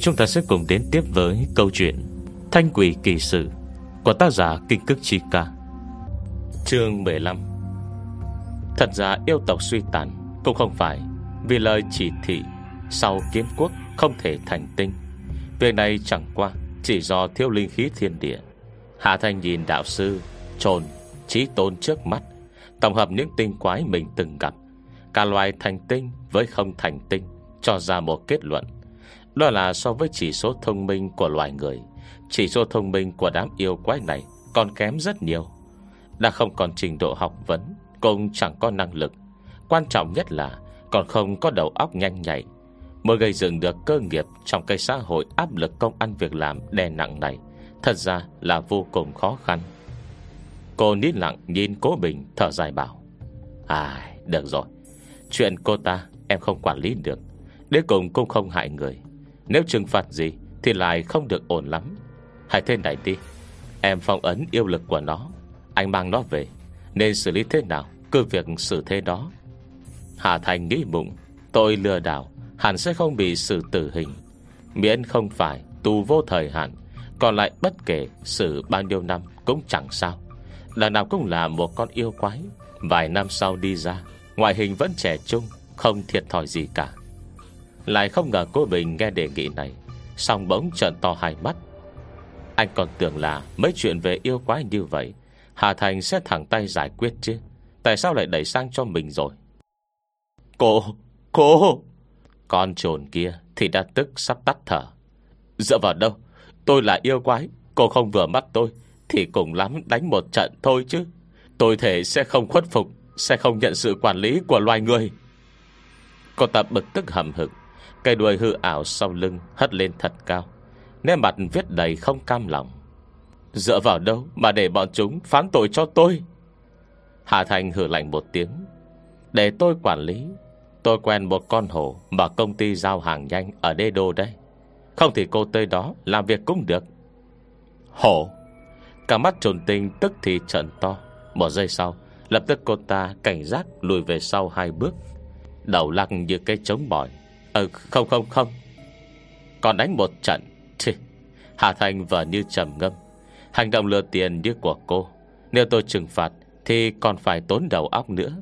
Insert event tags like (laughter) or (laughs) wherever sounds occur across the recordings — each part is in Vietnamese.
Chúng ta sẽ cùng đến tiếp với câu chuyện Thanh quỷ kỳ sự Của tác giả Kinh Cức Chi Ca. Chương 15 Thật ra yêu tộc suy tàn Cũng không phải Vì lời chỉ thị Sau kiến quốc không thể thành tinh. Việc này chẳng qua Chỉ do thiếu linh khí thiên địa. Hạ Thanh nhìn đạo sư Trồn, trí tôn trước mắt Tổng hợp những tinh quái mình từng gặp. Cả loài thành tinh với không thành tinh Cho ra một kết luận. Đó là so với chỉ số thông minh của loài người. Chỉ số thông minh của đám yêu quái này Còn kém rất nhiều. Đã không còn trình độ học vấn, Cũng chẳng có năng lực. Quan trọng nhất là Còn không có đầu óc nhanh nhạy, Mới gây dựng được cơ nghiệp Trong cây xã hội áp lực công ăn việc làm đè nặng này. Thật ra là vô cùng khó khăn. Cô nín lặng nhìn cố Bình thở dài bảo À được rồi. Chuyện cô ta em không quản lý được. Đến cùng cũng không hại người. Nếu trừng phạt gì Thì lại không được ổn lắm. Hãy thế này đi. Em phong ấn yêu lực của nó. Anh mang nó về. Nên xử lý thế nào? Cứ việc xử thế đó. Hà Thành nghĩ bụng. Tôi lừa đảo. Hẳn sẽ không bị xử tử hình. Miễn không phải tù vô thời hạn. Còn lại bất kể xử bao nhiêu năm Cũng chẳng sao. Lần nào cũng là một con yêu quái. Vài năm sau đi ra, Ngoại hình vẫn trẻ trung, Không thiệt thòi gì cả. Lại không ngờ cô Bình nghe đề nghị này. Xong bỗng trợn to hai mắt. Anh còn tưởng là Mấy chuyện về yêu quái như vậy. Hà Thành sẽ thẳng tay giải quyết chứ. Tại sao lại đẩy sang cho mình rồi? Cô Cô! Con trồn kia thì đã tức sắp tắt thở. Dựa vào đâu? Tôi là yêu quái. Cô không vừa mắt tôi Thì cùng lắm đánh một trận thôi chứ. Tôi thể sẽ không khuất phục Sẽ không nhận sự quản lý của loài người. Cô ta bực tức hầm hực Cây đuôi hư ảo sau lưng Hất lên thật cao. Nét mặt viết đầy không cam lòng. Dựa vào đâu mà để bọn chúng phán tội cho tôi? Hà Thành hử lạnh một tiếng. Để tôi quản lý, Tôi quen một con hổ Mà công ty giao hàng nhanh ở đê đô đây. Không thì cô tới đó Làm việc cũng được. Hổ! Cả mắt trồn tinh tức thì trận to. Một giây sau, Lập tức cô ta cảnh giác lùi về sau hai bước. Đầu lăng như cái trống bỏi. Ừ không không không. Còn đánh một trận, Thì Hà Thành vợ như trầm ngâm. Hành động lừa tiền như của cô. Nếu tôi trừng phạt, Thì còn phải tốn đầu óc nữa.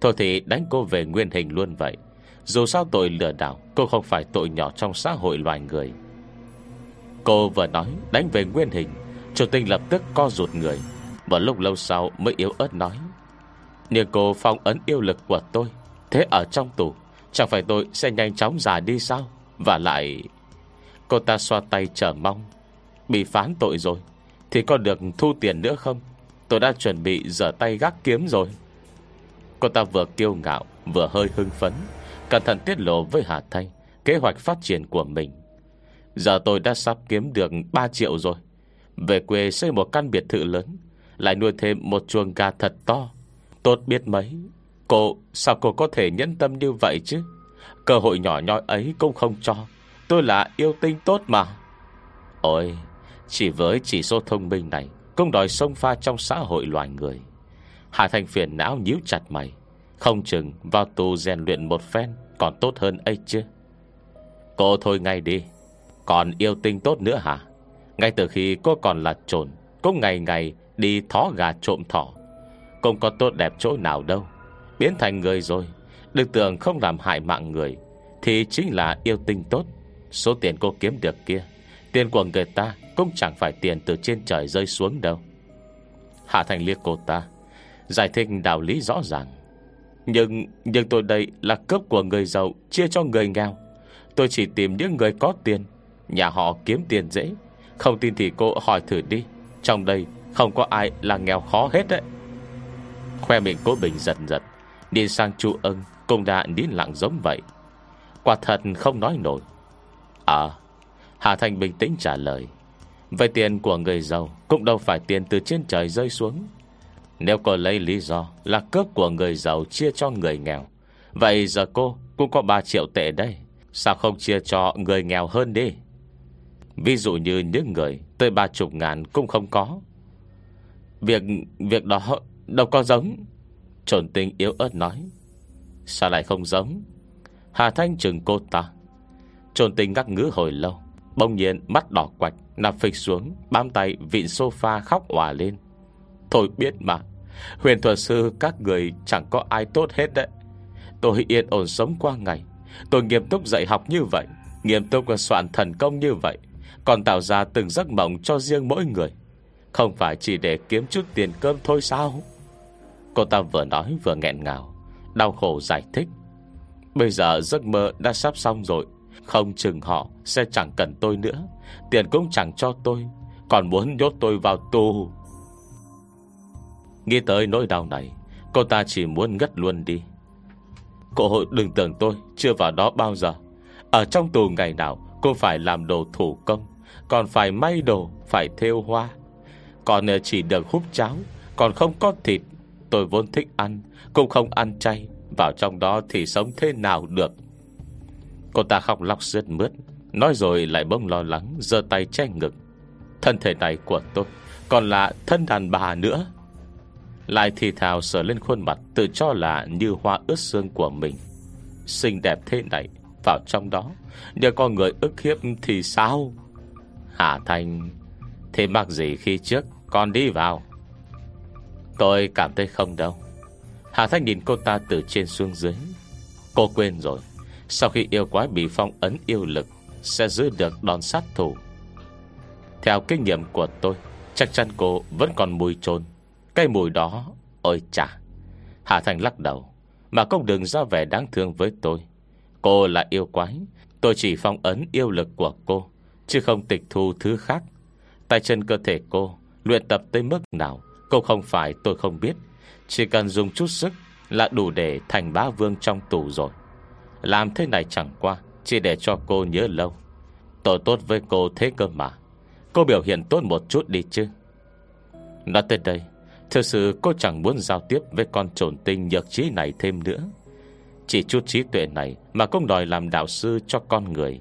Thôi thì đánh cô về nguyên hình luôn vậy. Dù sao tội lừa đảo, Cô không phải tội nhỏ trong xã hội loài người. Cô vừa nói, đánh về nguyên hình, Chủ tinh lập tức co rụt người. Và lúc lâu sau mới yếu ớt nói Nhưng cô phong ấn yêu lực của tôi, Thế ở trong tù Chẳng phải tôi sẽ nhanh chóng già đi sao? Và lại, Cô ta xoa tay chờ mong. Bị phán tội rồi, Thì có được thu tiền nữa không? Tôi đã chuẩn bị dở tay gác kiếm rồi. Cô ta vừa kiêu ngạo, Vừa hơi hưng phấn, Cẩn thận tiết lộ với Hà Thanh Kế hoạch phát triển của mình. Giờ tôi đã sắp kiếm được 3 triệu rồi. Về quê xây một căn biệt thự lớn, Lại nuôi thêm một chuồng gà thật to. Tốt biết mấy Cô, sao cô có thể nhẫn tâm như vậy chứ? Cơ hội nhỏ nhoi ấy cũng không cho. Tôi là yêu tinh tốt mà. Ôi Chỉ với chỉ số thông minh này Cũng đòi sông pha trong xã hội loài người. Hà Thành phiền não nhíu chặt mày. Không chừng vào tù rèn luyện một phen Còn tốt hơn ấy chứ. Cô thôi ngay đi. Còn yêu tinh tốt nữa hả? Ngay từ khi cô còn là trồn cô ngày ngày đi thó gà trộm thỏ. Không có tốt đẹp chỗ nào đâu. Biến thành người rồi. Đừng tưởng không làm hại mạng người, Thì chính là yêu tinh tốt. Số tiền cô kiếm được kia, Tiền của người ta cũng chẳng phải tiền từ trên trời rơi xuống đâu. Hạ Thành liếc cô ta, Giải thích đạo lý rõ ràng. Nhưng nhưng tôi đây là cấp của người giàu, Chia cho người nghèo. Tôi chỉ tìm những người có tiền, Nhà họ kiếm tiền dễ. Không tin thì cô hỏi thử đi, Trong đây không có ai là nghèo khó hết đấy. Khoe miệng cố bình giật giật. Đi sang chu ân, Cũng đã nín lặng giống vậy. Quả thật không nói nổi. À Hà Thành bình tĩnh trả lời. Vậy tiền của người giàu Cũng đâu phải tiền từ trên trời rơi xuống. Nếu cô lấy lý do Là cướp của người giàu chia cho người nghèo, Vậy giờ cô cũng có 3 triệu tệ đây. Sao không chia cho người nghèo hơn đi? Ví dụ như những người Tới ba chục ngàn cũng không có. Việc việc đó Đâu có giống. Trồn tinh yếu ớt nói, Sao lại không giống? Hà Thanh chừng cô ta. Trồn tinh ngắc ngữ hồi lâu, Bỗng nhiên mắt đỏ quạch, Nằm phịch xuống, Bám tay vịn sofa khóc hòa lên. Thôi biết mà, Huyền thuật sư, các người chẳng có ai tốt hết đấy. Tôi yên ổn sống qua ngày. Tôi nghiêm túc dạy học như vậy, Nghiêm túc soạn thần công như vậy, Còn tạo ra từng giấc mộng cho riêng mỗi người. Không phải chỉ để kiếm chút tiền cơm thôi sao? Cô ta vừa nói vừa nghẹn ngào, Đau khổ giải thích. Bây giờ giấc mơ đã sắp xong rồi, Không chừng họ sẽ chẳng cần tôi nữa, Tiền cũng chẳng cho tôi, Còn muốn nhốt tôi vào tù. Nghĩ tới nỗi đau này, Cô ta chỉ muốn ngất luôn đi. Cô hội đừng tưởng tôi Chưa vào đó bao giờ. Ở trong tù ngày nào, Cô phải làm đồ thủ công, Còn phải may đồ, Phải thêu hoa. Còn ờ, chỉ được hút cháo, Còn không có thịt. Tôi vốn thích ăn, Cũng không ăn chay, Vào trong đó thì sống thế nào được? Cô ta khóc lóc rớt mướt, Nói rồi lại bông lo lắng, giơ tay che ngực. Thân thể này của tôi, Còn là thân đàn bà nữa. Lại thì thào sờ lên khuôn mặt, Tự cho là như hoa ướt xương của mình. Xinh đẹp thế này, Vào trong đó, Nếu có người ức hiếp thì sao? Hà Thanh, Thế mặc gì khi trước Con đi vào? Tôi cảm thấy không đâu. Hà Thanh nhìn cô ta từ trên xuống dưới. Cô quên rồi. Sau khi yêu quái bị phong ấn yêu lực, Sẽ giữ được đòn sát thủ. Theo kinh nghiệm của tôi, Chắc chắn cô vẫn còn mùi trồn. Cái mùi đó, Ôi chà. Hà Thành lắc đầu. Mà không đừng ra vẻ đáng thương với tôi. Cô là yêu quái. Tôi chỉ phong ấn yêu lực của cô, Chứ không tịch thu thứ khác. Tay chân cơ thể cô Luyện tập tới mức nào? Cô không phải tôi không biết. Chỉ cần dùng chút sức Là đủ để thành bá vương trong tù rồi. Làm thế này chẳng qua, Chỉ để cho cô nhớ lâu. Tôi tốt với cô thế cơ mà. Cô biểu hiện tốt một chút đi chứ. Nói tới đây, Thực sự cô chẳng muốn giao tiếp Với con trồn tinh nhược trí này thêm nữa. Chỉ chút trí tuệ này Mà cũng đòi làm đạo sư cho con người.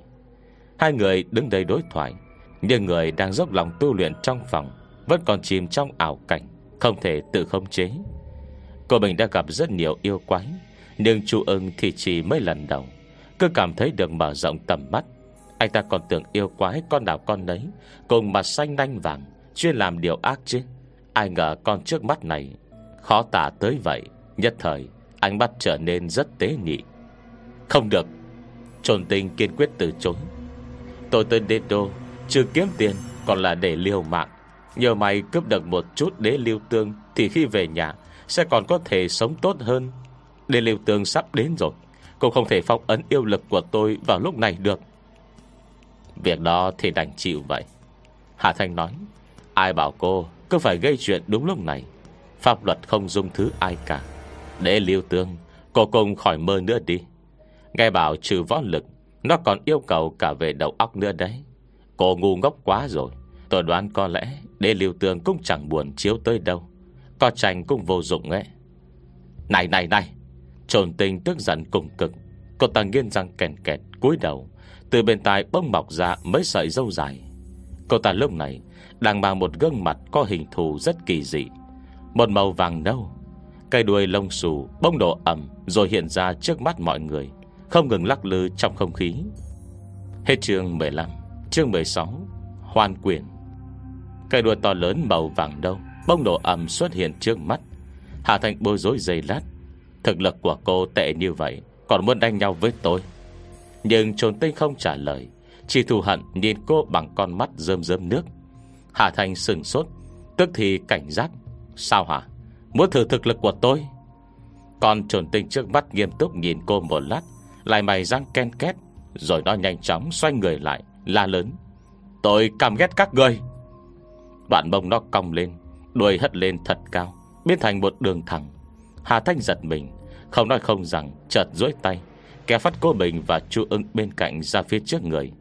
Hai người đứng đây đối thoại, Nhưng người đang dốc lòng tu luyện trong phòng Vẫn còn chìm trong ảo cảnh. Không thể tự khống chế. Cô mình đã gặp rất nhiều yêu quái, Nhưng chú ưng thì chỉ mấy lần đầu. Cứ cảm thấy được mở rộng tầm mắt. Anh ta còn tưởng yêu quái con nào con nấy, Cùng mặt xanh nanh vàng, Chuyên làm điều ác chứ. Ai ngờ con trước mắt này, Khó tả tới vậy. Nhất thời, ánh mắt trở nên rất tế nhị. Không được. Trồn tình kiên quyết từ chối. Tôi tới đế đô, Chưa kiếm tiền, còn là để liều mạng. Nhờ mày cướp được một chút đế lưu tương Thì khi về nhà Sẽ còn có thể sống tốt hơn. Đế lưu tương sắp đến rồi, Cô không thể phong ấn yêu lực của tôi Vào lúc này được. Việc đó thì đành chịu vậy. Hà Thanh nói, Ai bảo cô cứ phải gây chuyện đúng lúc này? Pháp luật không dung thứ ai cả. Để lưu tương, Cô cùng khỏi mơ nữa đi. Nghe bảo trừ võ lực, Nó còn yêu cầu cả về đầu óc nữa đấy. Cô ngu ngốc quá rồi, Tôi đoán có lẽ để liều tường cũng chẳng buồn chiếu tới đâu. Có tranh cũng vô dụng ấy. Này này này. Trồn tình tức giận cùng cực. Cô ta nghiên răng kèn kẹt, cúi đầu. Từ bên tai bông mọc ra mấy sợi dâu dài. Cô ta lúc này đang mang một gương mặt có hình thù rất kỳ dị. Một màu vàng nâu. Cây đuôi lông xù bông đổ ẩm Rồi hiện ra trước mắt mọi người, Không ngừng lắc lư trong không khí. Hết chương 15 Chương 16 hoàn quyển Cây đuôi to lớn màu vàng đâu Bông nổ ẩm xuất hiện trước mắt. Hạ Thành bối rối dây lát. Thực lực của cô tệ như vậy, Còn muốn đánh nhau với tôi. Nhưng trồn tinh không trả lời, Chỉ thù hận nhìn cô bằng con mắt rơm rơm nước. Hà Thành sừng sốt, Tức thì cảnh giác. Sao hả? Muốn thử thực lực của tôi? Còn trồn tinh trước mắt nghiêm túc nhìn cô một lát, Lại mày răng ken két, Rồi nó nhanh chóng xoay người lại, La lớn. Tôi căm ghét các người Đoạn bông nó cong lên, Đuôi hất lên thật cao, Biến thành một đường thẳng. Hà Thanh giật mình, Không nói không rằng chợt dối tay Kéo phát cô bình và chu ưng bên cạnh ra phía trước người,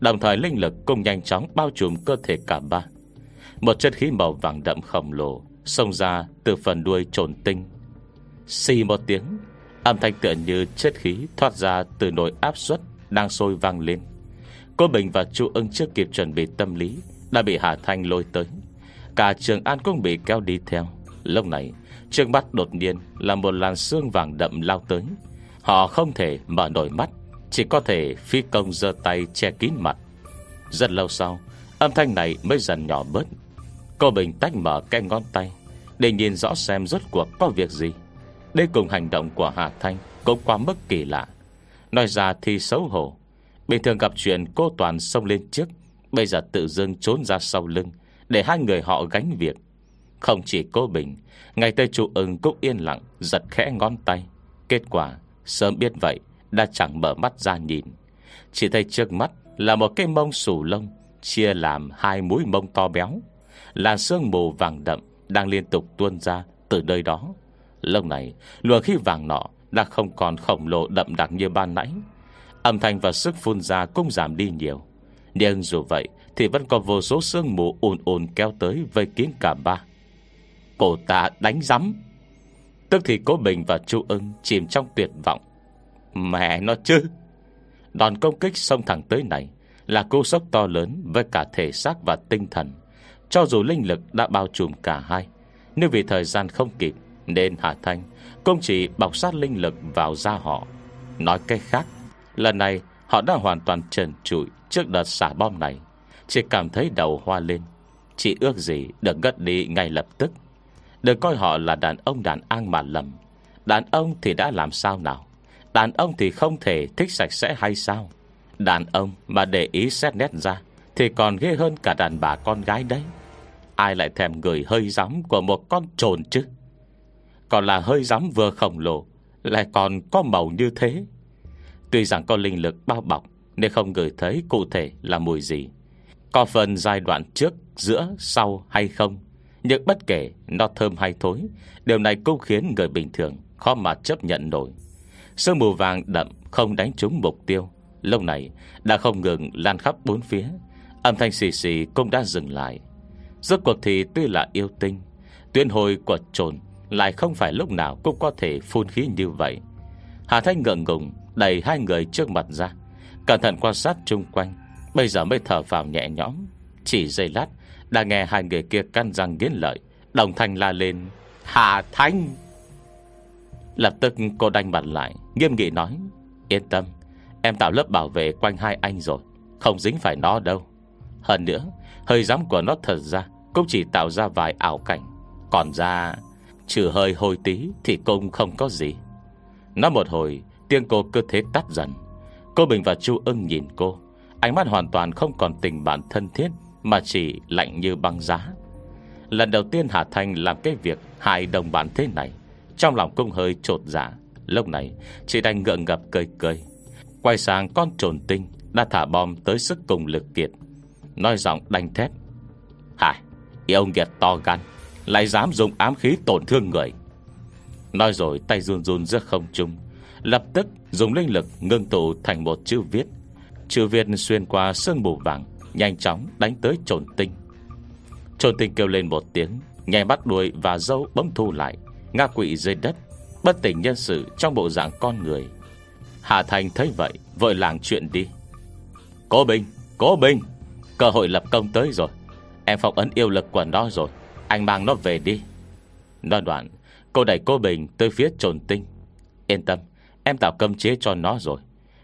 Đồng thời linh lực cùng nhanh chóng bao trùm cơ thể cả ba. Một chân khí màu vàng đậm khổng lồ Xông ra từ phần đuôi trồn tinh. Xì một tiếng, Âm thanh tựa như chất khí Thoát ra từ nồi áp suất Đang sôi vang lên. Cô Bình và chu ưng chưa kịp chuẩn bị tâm lý đã bị Hà Thanh lôi tới. Cả trường An cũng bị kéo đi theo. Lúc này Trước mắt đột nhiên là một làn xương vàng đậm lao tới. Họ không thể mở nổi mắt, Chỉ có thể phi công giơ tay che kín mặt. Rất lâu sau, Âm thanh này mới dần nhỏ bớt. Cô Bình tách mở cái ngón tay, Để nhìn rõ xem rốt cuộc có việc gì. Đây cùng hành động của Hà Thanh Cũng quá mức kỳ lạ. Nói ra thì xấu hổ. Bình thường gặp chuyện cô Toàn xông lên trước Bây giờ tự dưng trốn ra sau lưng, Để hai người họ gánh việc. Không chỉ cô Bình, Ngày Tây Chủ ưng cũng yên lặng, Giật khẽ ngón tay. Kết quả, sớm biết vậy, Đã chẳng mở mắt ra nhìn. Chỉ thấy trước mắt là một cái mông sủ lông, Chia làm hai mũi mông to béo. Là sương mù vàng đậm Đang liên tục tuôn ra từ nơi đó. Lông này, luồng khi vàng nọ Đã không còn khổng lồ đậm đặc như ban nãy. Âm thanh và sức phun ra cũng giảm đi nhiều. Nhưng dù vậy, Thì vẫn còn vô số sương mù ồn ồn kéo tới Vây kín cả ba. Cô ta đánh rắm Tức thì cố Bình và Chu ưng Chìm trong tuyệt vọng. Mẹ nó chứ! Đòn công kích xông thẳng tới này Là cú sốc to lớn với cả thể xác và tinh thần. Cho dù linh lực đã bao trùm cả hai, Nhưng vì thời gian không kịp Nên Hà Thanh không chỉ bọc sát linh lực vào da họ. Nói cách khác, Lần này họ đã hoàn toàn trần trụi. Trước đợt xả bom này chị cảm thấy đầu hoa lên. Chị ước gì được gất đi ngay lập tức. Đừng coi họ là đàn ông đàn an mà lầm. Đàn ông thì đã làm sao nào? Đàn ông thì không thể thích sạch sẽ hay sao? Đàn ông mà để ý xét nét ra, Thì còn ghê hơn cả đàn bà con gái đấy. Ai lại thèm người hơi gióng Của một con trồn chứ? Còn là hơi gióng vừa khổng lồ, Lại còn có màu như thế. Tuy rằng có linh lực bao bọc nên không gửi thấy cụ thể là mùi gì. Có phần giai đoạn trước Giữa, sau hay không? Nhưng bất kể nó thơm hay thối Điều này cũng khiến người bình thường Khó mà chấp nhận nổi. Sương mù vàng đậm không đánh trúng mục tiêu. Lâu này đã không ngừng lan khắp bốn phía. Âm thanh xì xì cũng đã dừng lại. Rốt cuộc thì tuy là yêu tinh Tuyên hồi của trồn Lại không phải lúc nào cũng có thể phun khí như vậy. Hà Thanh ngượng ngùng Đẩy hai người trước mặt ra. Cẩn thận quan sát chung quanh. Bây giờ mới thở vào nhẹ nhõm. Chỉ giây lát, Đã nghe hai người kia căn răng nghiến lợi. Đồng thanh la lên, Hà Thanh Lập tức cô đanh mặt lại, Nghiêm nghị nói, Yên tâm, Em tạo lớp bảo vệ quanh hai anh rồi, Không dính phải nó đâu. Hơn nữa, Hơi giấm của nó thật ra Cũng chỉ tạo ra vài ảo cảnh. Còn ra, Trừ hơi hôi tí Thì cũng không có gì. Nó một hồi, Tiếng cô cứ thế tắt dần. Cô Bình và Chu ưng nhìn cô. Ánh mắt hoàn toàn không còn tình bạn thân thiết Mà chỉ lạnh như băng giá. Lần đầu tiên Hà Thanh làm cái việc Hại đồng bạn thế này Trong lòng cũng hơi trột dạ. Lúc này chị đành ngượng ngập cười cười. Quay sang con trồn tinh Đã thả bom tới sức cùng lực kiệt. Nói giọng đanh thép Hải, Yêu nghiệt to gan Lại dám dùng ám khí tổn thương người. Nói rồi tay run run giữa không trung Lập tức dùng linh lực ngưng tụ thành một chữ viết. Chữ viết xuyên qua sương mù vàng Nhanh chóng đánh tới trồn tinh. Trồn tinh kêu lên một tiếng Nhảy bắt đuôi và dâu bấm thu lại Ngã quỵ dưới đất Bất tỉnh nhân sự trong bộ dạng con người. Hà Thành thấy vậy Vội làng chuyện đi. Cố Bình, Cố Bình Cơ hội lập công tới rồi. Em phong ấn yêu lực của nó rồi Anh mang nó về đi. Nói đoạn Cô đẩy cô Bình tới phía trồn tinh. Yên tâm. Em tạo cơm chế cho nó rồi.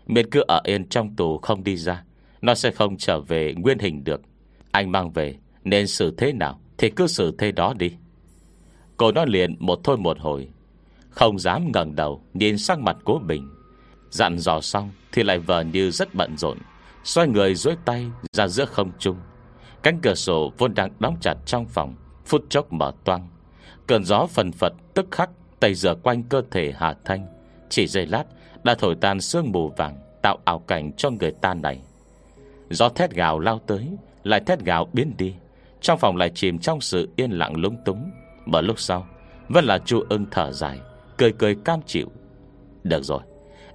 Miễn cứ ở yên trong tù không đi ra, Nó sẽ không trở về nguyên hình được. Anh mang về, Nên xử thế nào Thì cứ xử thế đó đi. Cô nói liền một thôi một hồi. Không dám ngẩng đầu Nhìn sang mặt của Bình Dặn dò xong Thì lại vờ như rất bận rộn, Xoay người dối tay ra giữa không trung. Cánh cửa sổ vốn đang đóng chặt trong phòng, Phút chốc mở toang. Cơn gió phần phật tức khắc Tây dở quanh cơ thể Hà Thanh. Chỉ giây lát, đã thổi tan sương mù vàng, Tạo ảo cảnh cho người ta này. Gió thét gào lao tới, Lại thét gào biến đi. Trong phòng lại chìm trong sự yên lặng lung túng. Mở lúc sau, Vẫn là chu ưng thở dài, Cười cười cam chịu. Được rồi,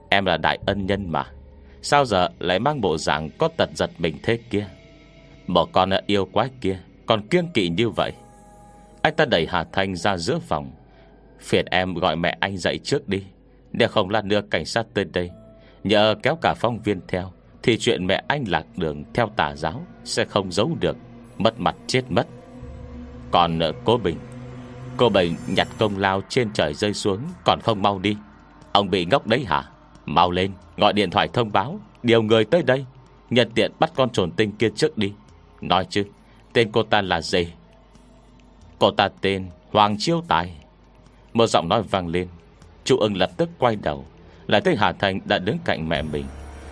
Em là đại ân nhân mà. Sao giờ lại mang bộ dạng có tật giật mình thế kia? Một con yêu quái kia, Còn kiêng kỵ như vậy. Anh ta đẩy Hà Thanh ra giữa phòng. Phiền em gọi mẹ anh dậy trước đi. Nếu không lát nữa cảnh sát tới đây, Nhờ kéo cả phong viên theo, Thì chuyện mẹ anh lạc đường theo tà giáo Sẽ không giấu được, Mất mặt chết mất. Còn ờ, cô Bình Cô Bình nhặt công lao trên trời rơi xuống, Còn không mau đi. Ông bị ngốc đấy hả? Mau lên, gọi điện thoại thông báo, Điều người tới đây Nhận tiện bắt con trồn tinh kia trước đi. Nói chứ, Tên cô ta là gì? Cô ta tên Hoàng Chiêu Tài. Một giọng nói vang lên. Chú ưng lập tức quay đầu. Lại thấy Hà Thành đã đứng cạnh mẹ mình.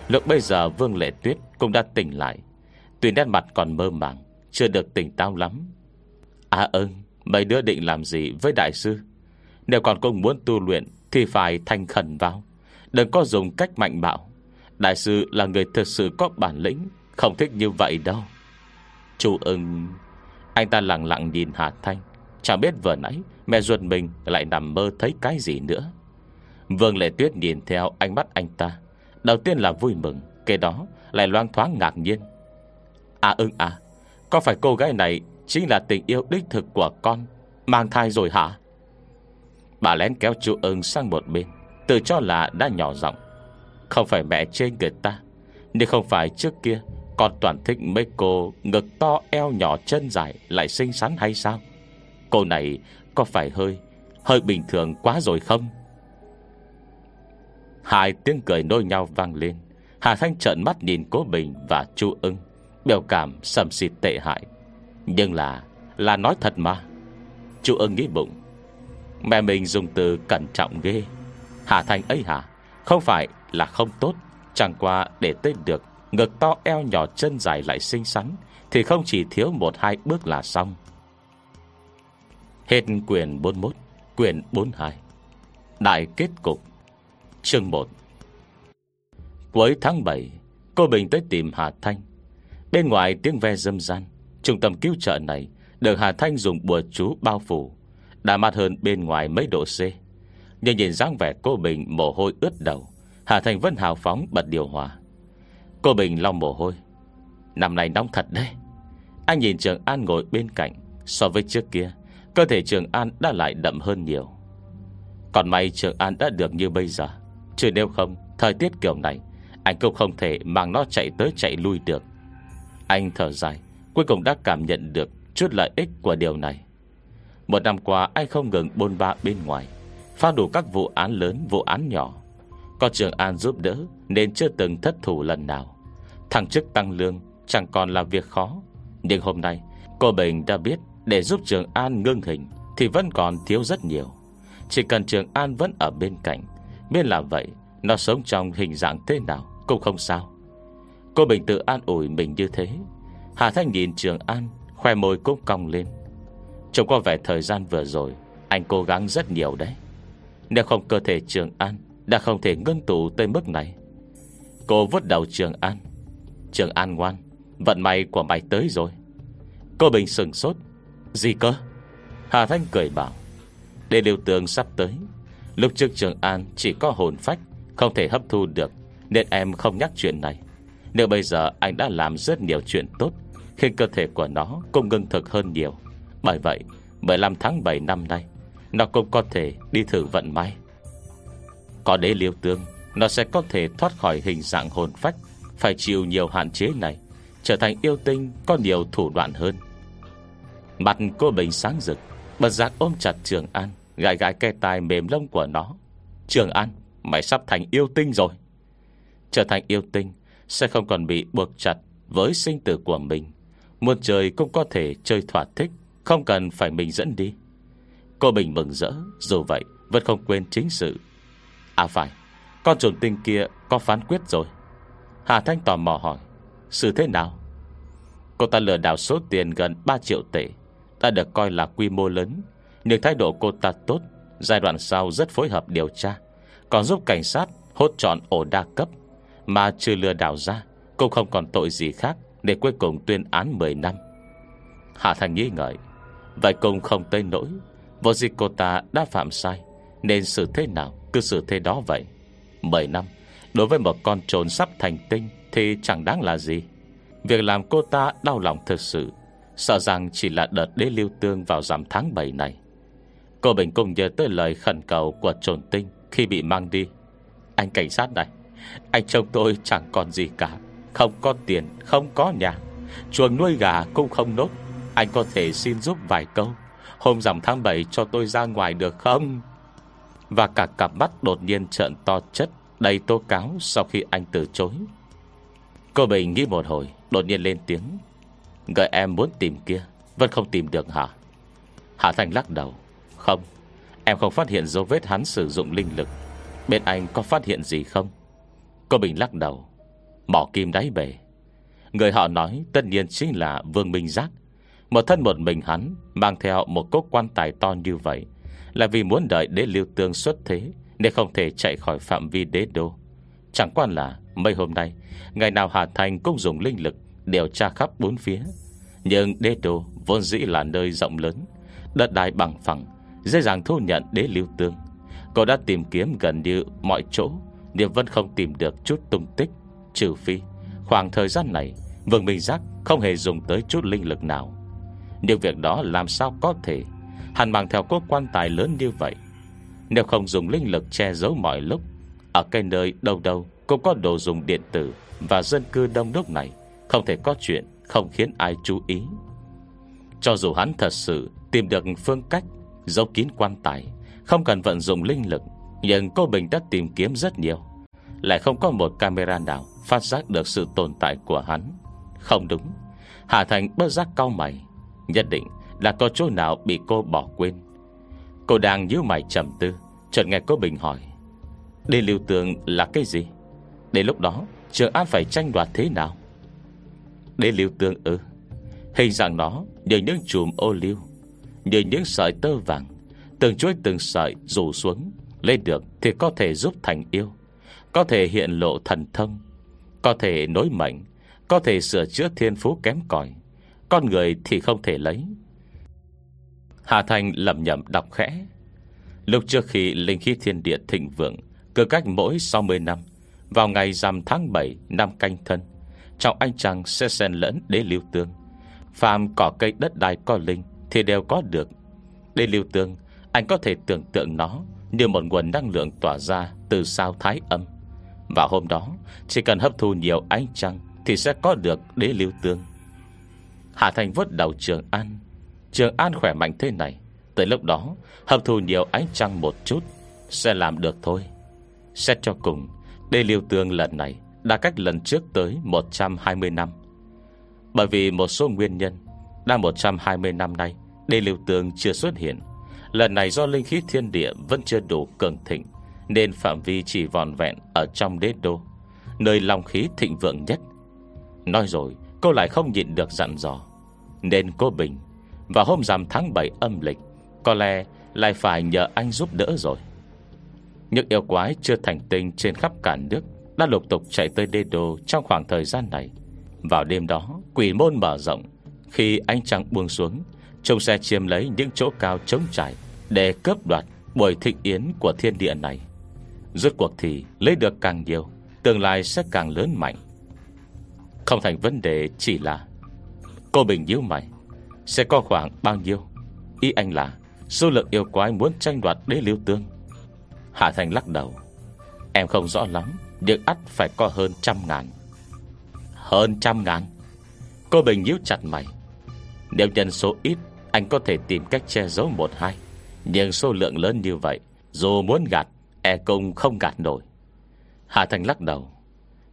Lúc bây giờ Vương Lệ Tuyết cũng đã tỉnh lại. Tuy nét mặt còn mơ màng, Chưa được tỉnh táo lắm. À ơn Mấy đứa định làm gì với đại sư? Nếu còn cũng muốn tu luyện Thì phải thanh khẩn vào. Đừng có dùng cách mạnh bạo. Đại sư là người thực sự có bản lĩnh, Không thích như vậy đâu. Chú ưng, Anh ta lặng lặng nhìn Hà Thanh Chẳng biết vừa nãy Mẹ ruột mình lại nằm mơ thấy cái gì nữa. Vương Lệ Tuyết nhìn theo ánh mắt anh ta. Đầu tiên là vui mừng Kế đó lại loang thoáng ngạc nhiên. À ưng à Có phải cô gái này Chính là tình yêu đích thực của con, Mang thai rồi hả? Bà lén kéo chú ưng sang một bên, Tự cho là đã nhỏ giọng. Không phải mẹ trên người ta Nếu không phải trước kia Con toàn thích mấy cô Ngực to eo nhỏ chân dài Lại xinh xắn hay sao? Cô này có phải hơi Hơi bình thường quá rồi không? Hai tiếng cười nôi nhau vang lên. Hà Thanh trợn mắt nhìn Cố Bình và Chu ưng, Biểu cảm sầm xịt tệ hại. Nhưng là Là nói thật mà. Chu ưng nghĩ bụng. Mẹ mình dùng từ cẩn trọng ghê. Hà Thanh ấy hả? Không phải là không tốt. Chẳng qua để tên được, Ngực to eo nhỏ chân dài lại xinh xắn, Thì không chỉ thiếu một hai bước là xong. Hết quyền 41 Quyền 42 Đại kết cục. Chương 1 Cuối tháng 7 Cô Bình tới tìm Hà Thanh. Bên ngoài tiếng ve dâm gian Trung tâm cứu trợ này Được Hà Thanh dùng bùa chú bao phủ. Đã mát hơn bên ngoài mấy độ C. Nhưng nhìn dáng vẻ cô Bình mồ hôi ướt đầu, Hà Thanh vẫn hào phóng bật điều hòa. Cô Bình long mồ hôi. Năm nay nóng thật đấy. Anh nhìn Trường An ngồi bên cạnh, So với trước kia, Cơ thể Trường An đã lại đậm hơn nhiều. Còn may Trường An đã được như bây giờ. Chứ nếu không, Thời tiết kiểu này, Anh cũng không thể mang nó chạy tới chạy lui được. Anh thở dài, Cuối cùng đã cảm nhận được Chút lợi ích của điều này. Một năm qua, anh không ngừng bôn ba bên ngoài, Phá đủ các vụ án lớn, Vụ án nhỏ. Có Trường An giúp đỡ Nên chưa từng thất thủ lần nào. Thăng chức tăng lương Chẳng còn là việc khó. Nhưng hôm nay, Cô Bình đã biết Để giúp Trường An ngưng hình Thì vẫn còn thiếu rất nhiều. Chỉ cần Trường An vẫn ở bên cạnh Miễn là vậy, Nó sống trong hình dạng thế nào Cũng không sao. Cô Bình tự an ủi mình như thế. Hà Thanh nhìn Trường An, Khoe môi cũng cong lên. Trông qua vẻ thời gian vừa rồi, Anh cố gắng rất nhiều đấy. Nếu không cơ thể Trường An Đã không thể ngưng tụ tới mức này. Cô vứt đầu Trường An. Trường An ngoan, Vận may của mày tới rồi. Cô Bình sừng sốt. Gì cơ? Hà Thanh cười bảo. Để liều tường sắp tới Lúc trước Trường An chỉ có hồn phách, Không thể hấp thu được, Nên em không nhắc chuyện này. Nếu bây giờ anh đã làm rất nhiều chuyện tốt, Khiến cơ thể của nó cũng ngưng thực hơn nhiều. Bởi vậy 15 tháng 7 năm nay, Nó cũng có thể đi thử vận may. Có đế liêu tương, Nó sẽ có thể thoát khỏi hình dạng hồn phách, Phải chịu nhiều hạn chế này, Trở thành yêu tinh có nhiều thủ đoạn hơn. Mặt cô Bình sáng rực Bật giác ôm chặt Trường An. Gãi gãi cái tai mềm lông của nó. Trường An, Mày sắp thành yêu tinh rồi. Trở thành yêu tinh, Sẽ không còn bị buộc chặt Với sinh tử của mình. Muốn chơi cũng có thể chơi thỏa thích, Không cần phải mình dẫn đi. Cô Bình mừng rỡ, Dù vậy vẫn không quên chính sự. À phải, Con trồn tinh kia có phán quyết rồi. Hà Thanh tò mò hỏi, Sự thế nào? Cô ta lừa đảo số tiền gần 3 triệu tệ, Đã được coi là quy mô lớn nhưng thái độ cô ta tốt, Giai đoạn sau rất phối hợp điều tra, Còn giúp cảnh sát hốt trọn ổ đa cấp. Mà trừ lừa đảo ra Cũng không còn tội gì khác Để cuối cùng tuyên án 10 năm. Hạ Thành nghĩ ngợi, Vậy cùng không tới nỗi, Vô gì cô ta đã phạm sai, Nên xử thế nào cứ xử thế đó vậy. 10 năm, Đối với một con trồn sắp thành tinh Thì chẳng đáng là gì. Việc làm cô ta đau lòng thực sự, Sợ rằng chỉ là đợt đế lưu tương Vào giảm tháng 7 này. Cô Bình cùng nhớ tới lời khẩn cầu của trồn tinh Khi bị mang đi. Anh cảnh sát này Anh chồng tôi chẳng còn gì cả. Không có tiền, không có nhà. Chuồng nuôi gà cũng không nốt. Anh có thể xin giúp vài câu. Hôm rằm tháng 7 cho tôi ra ngoài được không? Và cả cặp mắt đột nhiên trợn to chất Đầy tố cáo sau khi anh từ chối. Cô Bình nghĩ một hồi Đột nhiên lên tiếng. Người em muốn tìm kia Vẫn không tìm được hả? Hạ Thành lắc đầu. Không, Em không phát hiện dấu vết hắn sử dụng linh lực. Bên anh có phát hiện gì không? Cô Bình lắc đầu, Mỏ kim đáy bể. Người họ nói tất nhiên chính là Vương Minh Giác. Một thân một mình hắn Mang theo một cốt quan tài to như vậy Là vì muốn đợi đế lưu tương xuất thế Nên không thể chạy khỏi phạm vi đế đô. Chẳng quan là Mấy hôm nay, Ngày nào Hà Thành cũng dùng linh lực Điều tra khắp bốn phía. Nhưng đế đô vốn dĩ là nơi rộng lớn, Đất đai bằng phẳng Dễ dàng thu nhận đế lưu tương. Cô đã tìm kiếm gần như mọi chỗ, Nhưng vẫn không tìm được chút tung tích, Trừ phi Khoảng thời gian này, Vương Minh Giác không hề dùng tới chút linh lực nào. Nhưng việc đó làm sao có thể? Hắn mang theo cốt quan tài lớn như vậy. Nếu không dùng linh lực che giấu mọi lúc, Ở cái nơi đâu đâu Cũng có đồ dùng điện tử Và dân cư đông đúc này, Không thể có chuyện Không khiến ai chú ý. Cho dù hắn thật sự tìm được phương cách Giấu kín quan tài, Không cần vận dụng linh lực, Nhưng cô Bình đã tìm kiếm rất nhiều. Lại không có một camera nào Phát giác được sự tồn tại của hắn. Không đúng. Hà Thành bớt giác cao mày, Nhất định là có chỗ nào bị cô bỏ quên. Cô đang nhíu mày trầm tư, Chợt nghe cô Bình hỏi Đi lưu tường là cái gì? Đến lúc đó Trường An phải tranh đoạt thế nào? Đế lưu tương ư? Hình dạng nó như những chùm ô liu như những sợi tơ vàng, Từng chuỗi từng sợi rủ xuống Lên được thì có thể giúp thành yêu, Có thể hiện lộ thần thông, Có thể nối mệnh, Có thể sửa chữa thiên phú kém cỏi, Con người thì không thể lấy. Hà Thành lầm nhầm đọc khẽ. Lúc trước khi linh khí thiên địa thịnh vượng, Cứ cách mỗi 60 năm, Vào ngày rằm tháng 7 năm canh thân, Trong anh chàng sẽ xen lẫn đế lưu tương, Phàm cỏ cây đất đai có linh thì đều có được. Đế lưu tương, Anh có thể tưởng tượng nó Như một nguồn năng lượng tỏa ra Từ sao thái âm. Và hôm đó, Chỉ cần hấp thu nhiều ánh trăng Thì sẽ có được đế lưu tương. Hà Thành vớt đầu Trường An. Trường An khỏe mạnh thế này, Tới lúc đó, Hấp thu nhiều ánh trăng một chút, Sẽ làm được thôi. Xét cho cùng Đê liêu tương lần này Đã cách lần trước tới 120 năm. Bởi vì một số nguyên nhân, Đã 120 năm nay Đê lưu tường chưa xuất hiện. Lần này do linh khí thiên địa Vẫn chưa đủ cường thịnh, Nên phạm vi chỉ vòn vẹn Ở trong đế đô, Nơi lòng khí thịnh vượng nhất. Nói rồi, cô lại không nhịn được dặn dò, Nên cô Bình Và hôm rằm tháng 7 âm lịch, Có lẽ lại phải nhờ anh giúp đỡ rồi. Những yêu quái chưa thành tinh Trên khắp cả nước Đã lục tục chạy tới đê đô Trong khoảng thời gian này. Vào đêm đó, quỷ môn mở rộng, Khi anh trăng buông xuống Trông xe chiếm lấy những chỗ cao trống trải Để cướp đoạt buổi thịnh yến Của thiên địa này. Rốt cuộc thì lấy được càng nhiều, Tương lai sẽ càng lớn mạnh. Không thành vấn đề chỉ là Cô Bình nhíu mày, Sẽ có khoảng bao nhiêu? Ý anh là Số lượng yêu quái muốn tranh đoạt đế lưu tương. Hạ Thành lắc đầu, Em không rõ lắm, Nhưng ắt phải có hơn trăm ngàn. Hơn trăm ngàn? Cô Bình nhíu chặt mày, Nếu nhân số ít anh có thể tìm cách che giấu một hai. Nhưng số lượng lớn như vậy, Dù muốn gạt E cũng không gạt nổi. Hà Thành lắc đầu.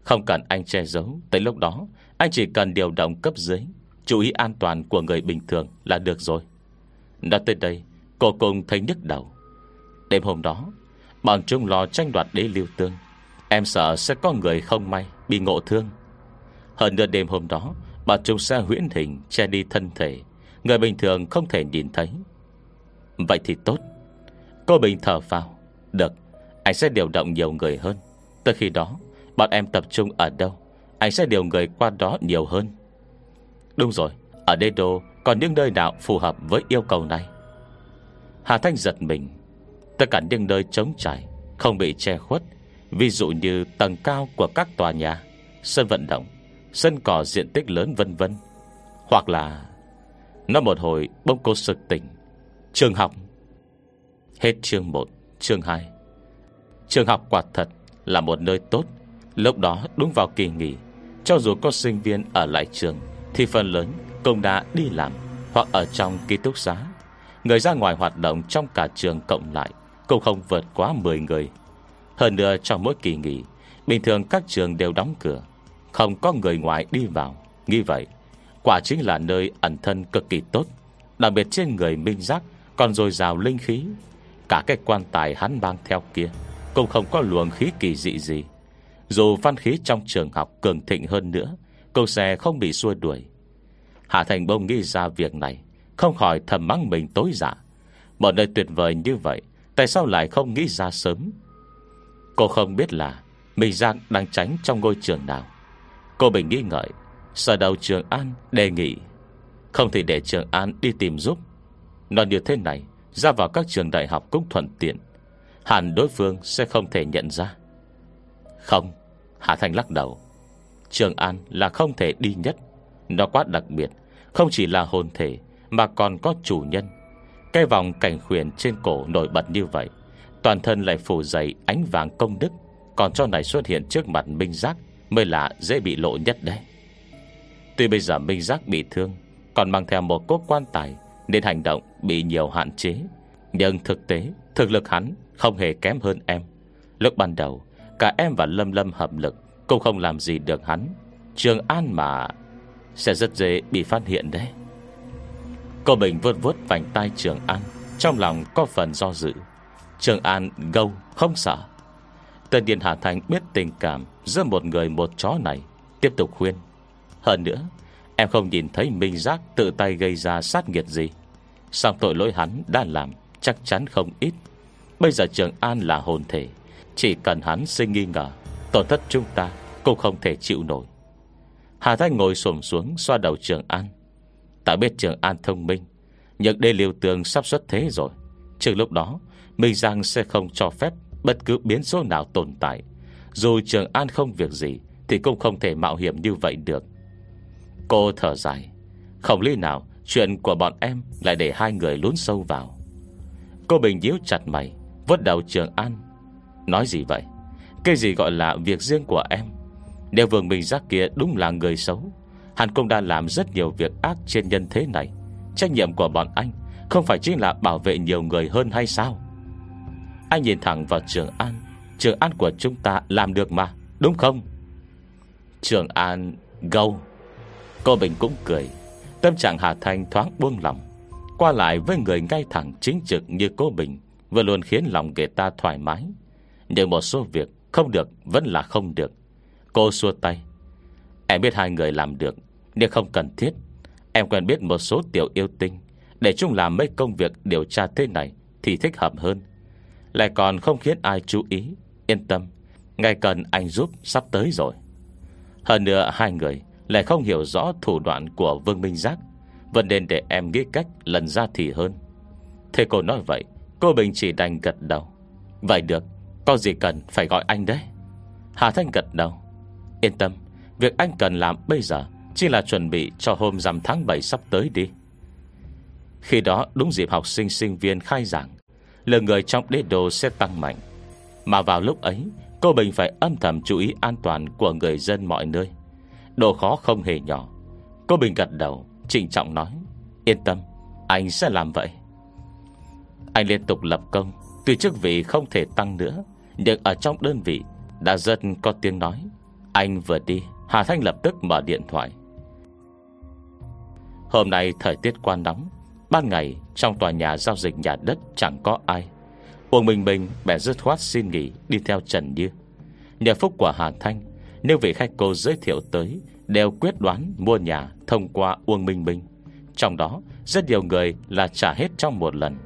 Không cần anh che giấu, Tới lúc đó, Anh chỉ cần điều động cấp dưới. Chú ý an toàn của người bình thường là được rồi. Đã tới đây, Cô cùng thấy nhức đầu. Đêm hôm đó, Bọn chúng lo tranh đoạt đế lưu tương. Em sợ sẽ có người không may Bị ngộ thương. Hơn nữa đêm hôm đó, Bọn chúng sẽ huyễn hình che đi thân thể. Người bình thường không thể nhìn thấy. Vậy thì tốt. Cô Bình thở vào Được, Anh sẽ điều động nhiều người hơn. Từ khi đó, Bọn em tập trung ở đâu? Anh sẽ điều người qua đó nhiều hơn. Đúng rồi, Ở đê đô, còn những nơi nào phù hợp với yêu cầu này? Hà Thanh giật mình. Tất cả những nơi trống trải, Không bị che khuất. Ví dụ như tầng cao của các tòa nhà, Sân vận động, Sân cỏ diện tích lớn vân vân. Hoặc là nó một hồi bông cô sực tỉnh. Trường học. Hết chương 1 Chương 2 Trường học quả thật là một nơi tốt. Lúc đó, đúng vào kỳ nghỉ, Cho dù có sinh viên ở lại trường, Thì phần lớn cũng đã đi làm Hoặc ở trong ký túc xá. Người ra ngoài hoạt động trong cả trường cộng lại Cũng không vượt quá 10 người. Hơn nữa, trong mỗi kỳ nghỉ, Bình thường các trường đều đóng cửa, Không có người ngoài đi vào. Nghĩ vậy Quả chính là nơi ẩn thân cực kỳ tốt, Đặc biệt trên người minh giác, Còn dồi dào linh khí. Cả cái quan tài hắn mang theo kia Cũng không có luồng khí kỳ dị gì. Dù văn khí trong trường học cường thịnh hơn nữa Cậu sẽ không bị xua đuổi. Hạ Thành Bông nghĩ ra việc này, Không khỏi thầm mắng mình tối dạ Một nơi tuyệt vời như vậy, Tại sao lại không nghĩ ra sớm? Cô không biết là Mình Giang đang tránh trong ngôi trường nào. Cô Bình nghĩ ngợi Sở đầu Trường An đề nghị, Không thể để Trường An đi tìm giúp. Nói như thế này, Ra vào các trường đại học cũng thuận tiện. Hẳn đối phương sẽ không thể nhận ra. Không Hạ Thành lắc đầu. Trường An là không thể đi nhất. Nó quá đặc biệt, Không chỉ là hồn thể, Mà còn có chủ nhân. Cái vòng cảnh khuyển trên cổ nổi bật như vậy, Toàn thân lại phủ dày ánh vàng công đức, Còn cho này xuất hiện trước mặt Minh Giác Mới là dễ bị lộ nhất đấy. Tuy bây giờ Minh Giác bị thương, Còn mang theo một cốt quan tài Nên hành động bị nhiều hạn chế. Nhưng thực tế, Thực lực hắn không hề kém hơn em. Lúc ban đầu, Cả em và Lâm Lâm hợp lực Cũng không làm gì được hắn. Trường An mà Sẽ rất dễ bị phát hiện đấy. Cô Bình vượt vượt vành tay Trường An, Trong lòng có phần do dự. Trường An gâu, không sợ. Tân Điền Hà Thành biết tình cảm Giữa một người một chó này, Tiếp tục khuyên. Hơn nữa, Em không nhìn thấy Minh Giác tự tay gây ra sát nghiệt gì. Xong tội lỗi hắn đã làm Chắc chắn không ít. Bây giờ Trường An là hồn thể, Chỉ cần hắn sinh nghi ngờ, Tổn thất chúng ta cũng không thể chịu nổi. Hà Thanh ngồi xổm xuống Xoa đầu Trường An. Ta biết Trường An thông minh, Nhưng đê liều tường sắp xuất thế rồi. Trước lúc đó, Minh Giang sẽ không cho phép Bất cứ biến số nào tồn tại. Dù Trường An không việc gì, Thì cũng không thể mạo hiểm như vậy được. Cô thở dài. Không lý nào, Chuyện của bọn em lại để hai người lún sâu vào. Cô Bình díu chặt mày Vớt đầu Trường An. Nói gì vậy? Cái gì gọi là việc riêng của em? Nếu Vương Minh Giác kia đúng là người xấu, Hắn cũng đã làm rất nhiều việc ác trên nhân thế này. Trách nhiệm của bọn anh Không phải chính là bảo vệ nhiều người hơn hay sao? Anh nhìn thẳng vào Trường An. Trường An của chúng ta làm được mà, Đúng không? Trường An gâu. Cô Bình cũng cười. Tâm trạng Hà Thanh thoáng buông lòng Qua lại với người ngay thẳng chính trực như cô Bình, Vừa luôn khiến lòng người ta thoải mái. Nhưng một số việc Không được, vẫn là không được. Cô xua tay. Em biết hai người làm được, Nhưng không cần thiết. Em quen biết một số tiểu yêu tinh. Để chung làm mấy công việc điều tra thế này Thì thích hợp hơn. Lại còn không khiến ai chú ý. Yên tâm Ngày cần anh giúp sắp tới rồi. Hơn nữa hai người lại không hiểu rõ thủ đoạn của Vương Minh Giác. Vẫn nên để em nghĩ cách lần ra thì hơn. Thế cô nói vậy, Cô Bình chỉ đành gật đầu. Vậy được, Có gì cần phải gọi anh đấy. Hà Thanh gật đầu. Yên tâm, Việc anh cần làm bây giờ Chỉ là chuẩn bị cho hôm rằm tháng 7 sắp tới đi. Khi đó đúng dịp học sinh sinh viên khai giảng, Lượng người trong đế đồ sẽ tăng mạnh. Mà vào lúc ấy, Cô Bình phải âm thầm chú ý an toàn Của người dân mọi nơi. Độ khó không hề nhỏ. Cô Bình gật đầu, Trịnh trọng nói, Yên tâm, Anh sẽ làm vậy. Anh liên tục lập công, Tuy chức vị không thể tăng nữa, Nhưng ở trong đơn vị Đã rất có tiếng nói. Anh vừa đi, Hà Thanh lập tức mở điện thoại. Hôm nay thời tiết quá nóng, Ban ngày trong tòa nhà giao dịch nhà đất Chẳng có ai. Uông Minh Bình bẻ dứt khoát xin nghỉ Đi theo Trần Như. Nhờ phúc của Hà Thanh nếu vị khách cô giới thiệu tới Đều quyết đoán mua nhà thông qua Uông Minh Minh, Trong đó rất nhiều người là trả hết trong một lần.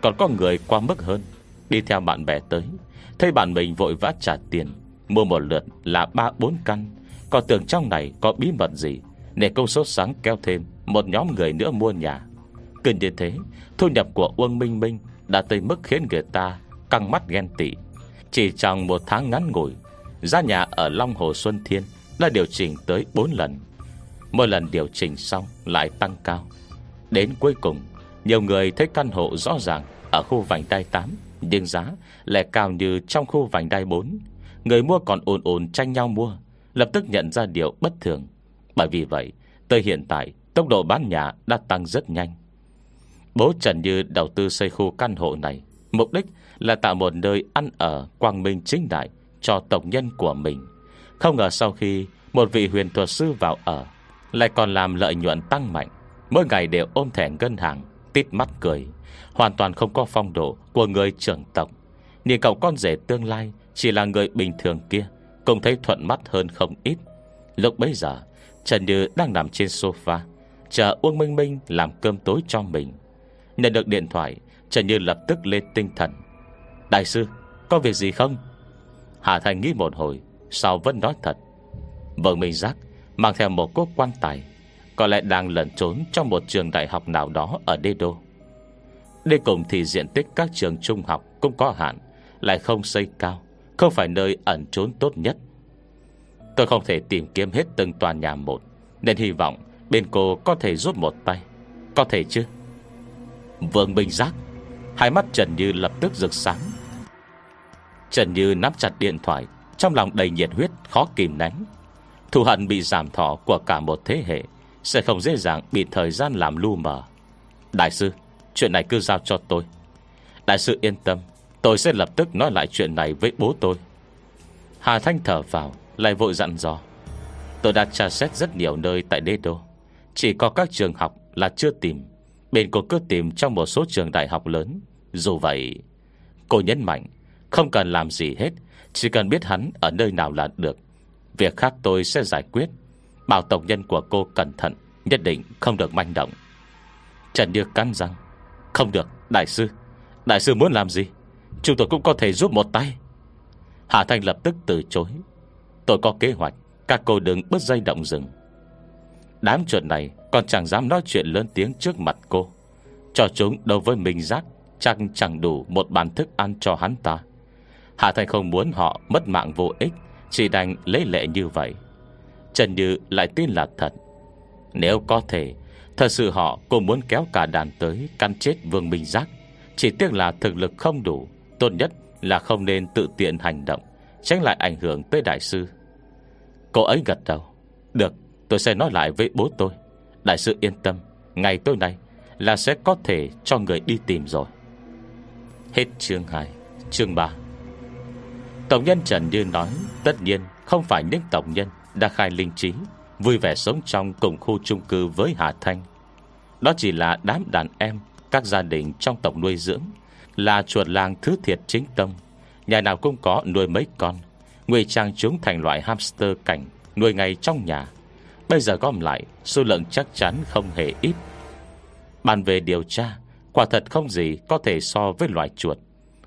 Còn có người qua mức hơn Đi theo bạn bè tới Thấy bạn mình vội vã trả tiền Mua một lượt là 3-4 căn. Còn tưởng trong này có bí mật gì Nên công sốt sáng kéo thêm Một nhóm người nữa mua nhà. Cứ như thế Thu nhập của Uông Minh Minh Đã tới mức khiến người ta căng mắt ghen tị. Chỉ trong một tháng ngắn ngủi Giá nhà ở Long Hồ Xuân Thiên Đã điều chỉnh tới 4 lần. Mỗi lần điều chỉnh xong lại tăng cao. Đến cuối cùng, Nhiều người thấy căn hộ rõ ràng Ở khu vành đai 8 Nhưng giá lại cao như trong khu vành đai 4 Người mua còn ồn ồn tranh nhau mua, Lập tức nhận ra điều bất thường. Bởi vì vậy, Tới hiện tại, Tốc độ bán nhà đã tăng rất nhanh. Bố Trần Như đầu tư xây khu căn hộ này, Mục đích là tạo một nơi ăn ở quang minh chính đại cho tổng nhân của mình. Không ngờ sau khi Một vị huyền thuật sư vào ở, Lại còn làm lợi nhuận tăng mạnh, Mỗi ngày đều ôm thẻ ngân hàng, Tít mắt cười, Hoàn toàn không có phong độ của người trưởng tộc. Nhìn cậu con rể tương lai Chỉ là người bình thường kia, Cũng thấy thuận mắt hơn không ít. Lúc bấy giờ, Trần Như đang nằm trên sofa, Chờ Uông Minh Minh làm cơm tối cho mình. Nhận được điện thoại, Trần Như lập tức lên tinh thần. Đại sư, Có việc gì không? Hà Thành nghĩ một hồi, Sau vẫn nói thật. Vợ Minh Giác, Mang theo một cốt quan tài, Có lẽ đang lẩn trốn trong một trường đại học nào đó Ở Đê Đô. Đi cùng thì diện tích các trường trung học Cũng có hạn, Lại không xây cao, Không phải nơi ẩn trốn tốt nhất. Tôi không thể tìm kiếm hết từng tòa nhà một, Nên hy vọng bên cô có thể giúp một tay. Có thể chứ? Vương Minh Giác, Hai mắt Trần Như lập tức rực sáng. Trần Như nắm chặt điện thoại, Trong lòng đầy nhiệt huyết, khó kìm nén. Thù hận bị giảm thọ của cả một thế hệ, Sẽ không dễ dàng bị thời gian làm lu mờ. Đại sư, Chuyện này cứ giao cho tôi. Đại sư yên tâm, Tôi sẽ lập tức nói lại chuyện này với bố tôi. Hà Thanh thở vào, Lại vội dặn dò. Tôi đã tra xét rất nhiều nơi tại đế đô. Chỉ có các trường học là chưa tìm. Bên cô cứ tìm trong một số trường đại học lớn. Dù vậy, Cô nhấn mạnh không cần làm gì hết. Chỉ cần biết hắn ở nơi nào là được. Việc khác tôi sẽ giải quyết. Bảo tổng nhân của cô cẩn thận, Nhất định không được manh động. Trần Như cắn răng. Không được, đại sư. Đại sư muốn làm gì? Chúng tôi cũng có thể giúp một tay. Hạ Thanh lập tức từ chối. Tôi có kế hoạch. Các cô đừng bứt dây động rừng. Đám chuột này còn chẳng dám nói chuyện lớn tiếng trước mặt cô. Cho chúng đối với mình giác chẳng chẳng đủ một bàn thức ăn cho hắn ta. Hạ Thành không muốn họ mất mạng vô ích, Chỉ đành lấy lệ như vậy. Trần Như lại tin là thật. Nếu có thể, Thật sự họ cũng muốn kéo cả đàn tới Căn chết Vương Minh Giác. Chỉ tiếc là thực lực không đủ, Tốt nhất là không nên tự tiện hành động, Tránh lại ảnh hưởng tới đại sư. Cô ấy gật đầu. Được, tôi sẽ nói lại với bố tôi. Đại sư yên tâm, Ngày tối nay là sẽ có thể cho người đi tìm rồi. Hết chương 2 Chương 3 Tổng nhân Trần Như nói, Tất nhiên, không phải những tổng nhân Đã khai linh trí, Vui vẻ sống trong cùng khu chung cư với Hà Thanh. Đó chỉ là đám đàn em, Các gia đình trong tổng nuôi dưỡng, Là chuột làng thứ thiệt chính tâm. Nhà nào cũng có nuôi mấy con Nguy trang chúng thành loại hamster cảnh Nuôi ngay trong nhà. Bây giờ gom lại, Số lượng chắc chắn không hề ít. Bàn về điều tra, Quả thật không gì có thể so với loài chuột.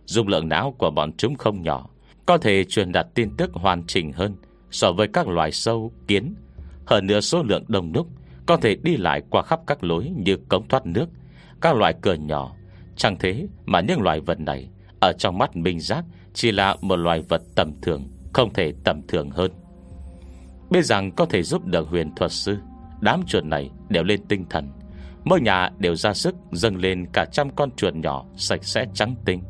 Dung lượng não của bọn chúng không nhỏ có thể truyền đạt tin tức hoàn chỉnh hơn So với các loài sâu, kiến. Hơn nữa số lượng đông đúc Có thể đi lại qua khắp các lối như cống thoát nước Các loại cửa nhỏ. Chẳng thế mà những loài vật này Ở trong mắt minh giác Chỉ là một loài vật tầm thường Không thể tầm thường hơn. Biết rằng có thể giúp được huyền thuật sư Đám chuột này đều lên tinh thần. Mỗi nhà đều ra sức dâng lên cả trăm con chuột nhỏ sạch sẽ trắng tinh.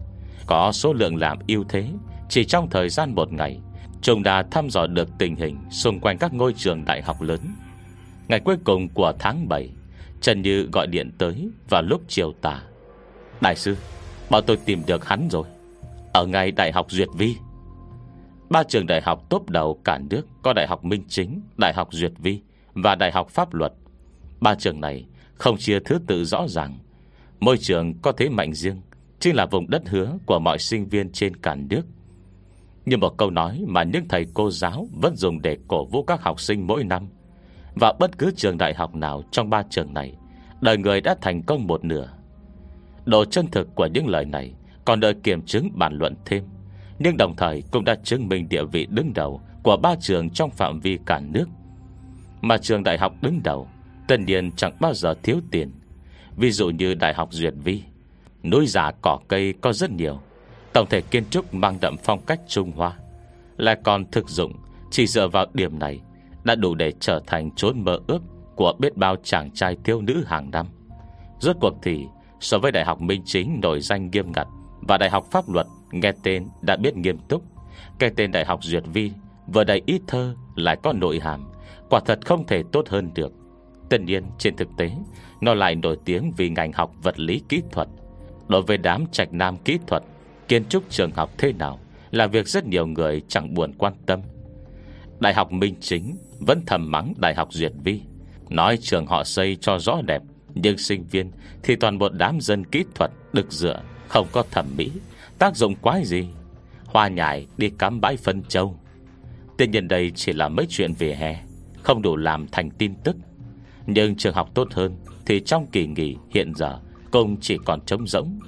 Có số lượng làm ưu thế chỉ trong thời gian một ngày Chúng đã thăm dò được tình hình Xung quanh các ngôi trường đại học lớn. Ngày cuối cùng của tháng 7 Trần Như gọi điện tới Vào lúc chiều tà. Đại sư Bảo tôi tìm được hắn rồi Ở ngay Đại học Duyệt Vi. Ba trường đại học tốt đầu cả nước Có Đại học Minh Chính, Đại học Duyệt Vi Và Đại học Pháp Luật. Ba trường này không chia thứ tự rõ ràng. Môi trường có thế mạnh riêng Chính là vùng đất hứa của mọi sinh viên trên cả nước. Như một câu nói mà những thầy cô giáo Vẫn dùng để cổ vũ các học sinh mỗi năm. Và bất cứ trường đại học nào Trong ba trường này, Đời người đã thành công một nửa. Độ chân thực của những lời này Còn đợi kiểm chứng bàn luận thêm, Nhưng đồng thời cũng đã chứng minh địa vị đứng đầu Của ba trường trong phạm vi cả nước. Mà trường đại học đứng đầu, Tất nhiên chẳng bao giờ thiếu tiền. Ví dụ như Đại học Duyệt Vi, Núi giả cỏ cây có rất nhiều Tổng thể kiến trúc mang đậm phong cách Trung Hoa Lại còn thực dụng, Chỉ dựa vào điểm này Đã đủ để trở thành chốn mơ ước Của biết bao chàng trai thiếu nữ hàng năm. Rốt cuộc thì, So với Đại học Minh Chính nổi danh nghiêm ngặt Và Đại học Pháp Luật Nghe tên đã biết nghiêm túc, Cái tên Đại học Duyệt Vi Vừa đầy ít thơ lại có nội hàm, Quả thật không thể tốt hơn được. Tất nhiên, trên thực tế, Nó lại nổi tiếng vì ngành học vật lý kỹ thuật. Đối với đám trạch nam kỹ thuật Kiến trúc trường học thế nào Là việc rất nhiều người chẳng buồn quan tâm. Đại học Minh Chính Vẫn thầm mắng Đại học Duyệt Vi, Nói trường họ xây cho rõ đẹp, Nhưng sinh viên thì toàn bộ đám dân kỹ thuật Được dựa, Không có thẩm mỹ, Tác dụng quái gì. Hoa nhải đi cắm bãi phân châu. Tuy nhiên đây chỉ là mấy chuyện về hè, Không đủ làm thành tin tức. Nhưng trường học tốt hơn Thì trong kỳ nghỉ hiện giờ Cũng chỉ còn trống rỗng.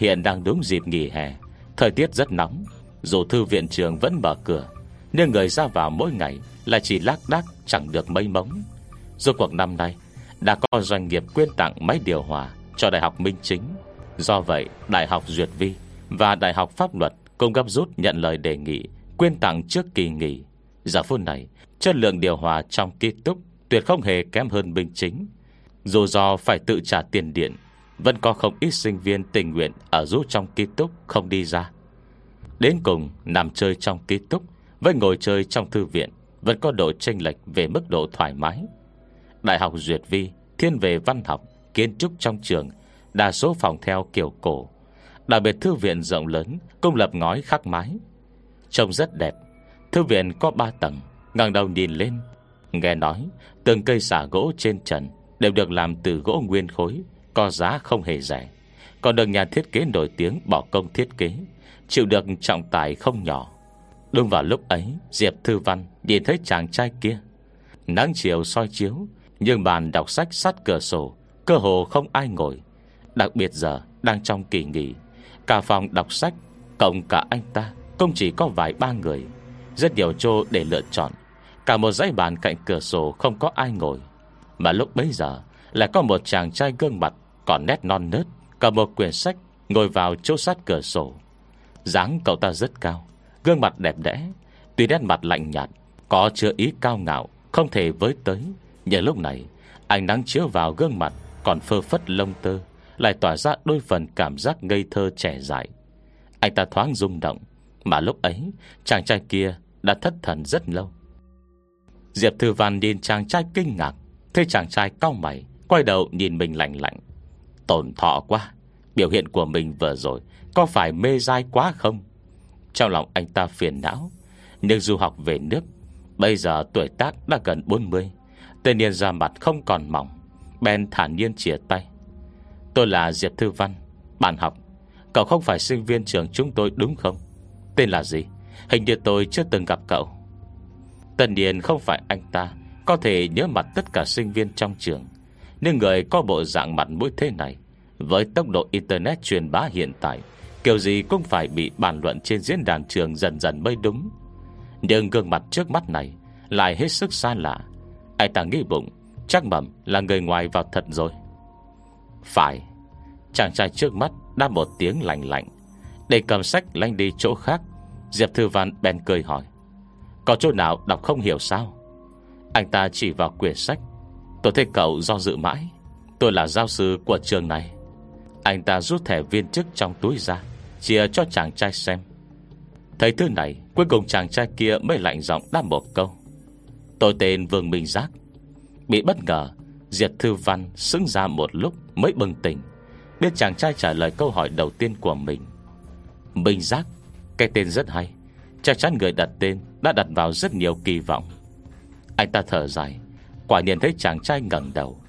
Hiện đang đúng dịp nghỉ hè. Thời tiết rất nóng, Dù thư viện trường vẫn mở cửa, Nhưng người ra vào mỗi ngày Là chỉ lác đác chẳng được mấy mống. Dù cuộc năm nay, Đã có doanh nghiệp quyên tặng máy điều hòa Cho Đại học Minh Chính. Do vậy, Đại học Duyệt Vi Và Đại học Pháp Luật Cũng gấp rút nhận lời đề nghị Quyên tặng trước kỳ nghỉ. Giờ phút này, Chất lượng điều hòa trong ký túc Tuyệt không hề kém hơn Minh Chính. Dù do phải tự trả tiền điện vẫn có không ít sinh viên tình nguyện Ở rút trong ký túc không đi ra. Đến cùng, nằm chơi trong ký túc Với ngồi chơi trong thư viện Vẫn có độ chênh lệch về mức độ thoải mái. Đại học Duyệt Vi Thiên về văn học, Kiến trúc trong trường, Đa số phòng theo kiểu cổ. Đặc biệt thư viện rộng lớn, Công lập ngói khắc mái. Trông rất đẹp, Thư viện có 3 tầng, ngẩng đầu nhìn lên, Nghe nói Từng cây xả gỗ trên trần Đều được làm từ gỗ nguyên khối. Có giá không hề rẻ. Còn được nhà thiết kế nổi tiếng bỏ công thiết kế, Chịu được trọng tài không nhỏ. Đúng vào lúc ấy, Diệp Thư Văn nhìn thấy chàng trai kia. Nắng chiều soi chiếu, Nhưng bàn đọc sách sát cửa sổ, Cơ hồ không ai ngồi. Đặc biệt giờ, đang trong kỳ nghỉ, Cả phòng đọc sách, Cộng cả anh ta không chỉ có vài ba người. Rất nhiều chỗ để lựa chọn, Cả một dãy bàn cạnh cửa sổ không có ai ngồi. Mà lúc bấy giờ, Lại có một chàng trai gương mặt còn nét non nớt Cầm một quyển sách Ngồi vào chỗ sát cửa sổ. Dáng cậu ta rất cao, Gương mặt đẹp đẽ, Tuy nét mặt lạnh nhạt, Có chứa ý cao ngạo, Không thể với tới. Nhưng lúc này, Ánh nắng chiếu vào gương mặt Còn phơ phất lông tơ, Lại tỏa ra đôi phần cảm giác ngây thơ trẻ dại. Anh ta thoáng rung động, Mà lúc ấy, Chàng trai kia đã thất thần rất lâu. Diệp Thư Văn nhìn chàng trai kinh ngạc, Thấy chàng trai cao mày, Quay đầu nhìn mình lạnh lạnh. Tổn thọ quá. Biểu hiện của mình vừa rồi Có phải mê dai quá không? Trong lòng anh ta phiền não, Nhưng du học về nước, Bây giờ tuổi tác đã gần 40 Tên niên ra mặt không còn mỏng Ben thản nhiên chia tay. Tôi là Diệp Thư Văn, Bạn học. Cậu không phải sinh viên trường chúng tôi đúng không? Tên là gì? Hình như tôi chưa từng gặp cậu. Tần Điền không phải anh ta Có thể nhớ mặt tất cả sinh viên trong trường. Nhưng người có bộ dạng mặt mũi thế này, Với tốc độ Internet truyền bá hiện tại, Kiểu gì cũng phải bị bàn luận trên diễn đàn trường dần dần mới đúng. Nhưng gương mặt trước mắt này Lại hết sức xa lạ. Ai ta nghĩ bụng, Chắc mầm là người ngoài vào thật rồi. Phải, Chàng trai trước mắt đã một tiếng lạnh lạnh, Để cầm sách lanh đi chỗ khác. Diệp Thư Văn bèn cười hỏi, Có chỗ nào đọc không hiểu sao? Anh ta chỉ vào quyển sách Tôi thấy cậu do dự mãi. Tôi là giáo sư của trường này. Anh ta rút thẻ viên chức trong túi ra, Chia cho chàng trai xem. Thấy thứ này, Cuối cùng chàng trai kia mới lạnh giọng đáp một câu. Tôi tên Vương Minh Giác. Bị bất ngờ Diệt Thư Văn xứng ra một lúc Mới bừng tỉnh, Biết chàng trai trả lời câu hỏi đầu tiên của mình. Minh Giác, Cái tên rất hay. Chắc chắn người đặt tên đã đặt vào rất nhiều kỳ vọng. Anh ta thở dài. Quả nhiên thấy chàng trai ngẩng đầu.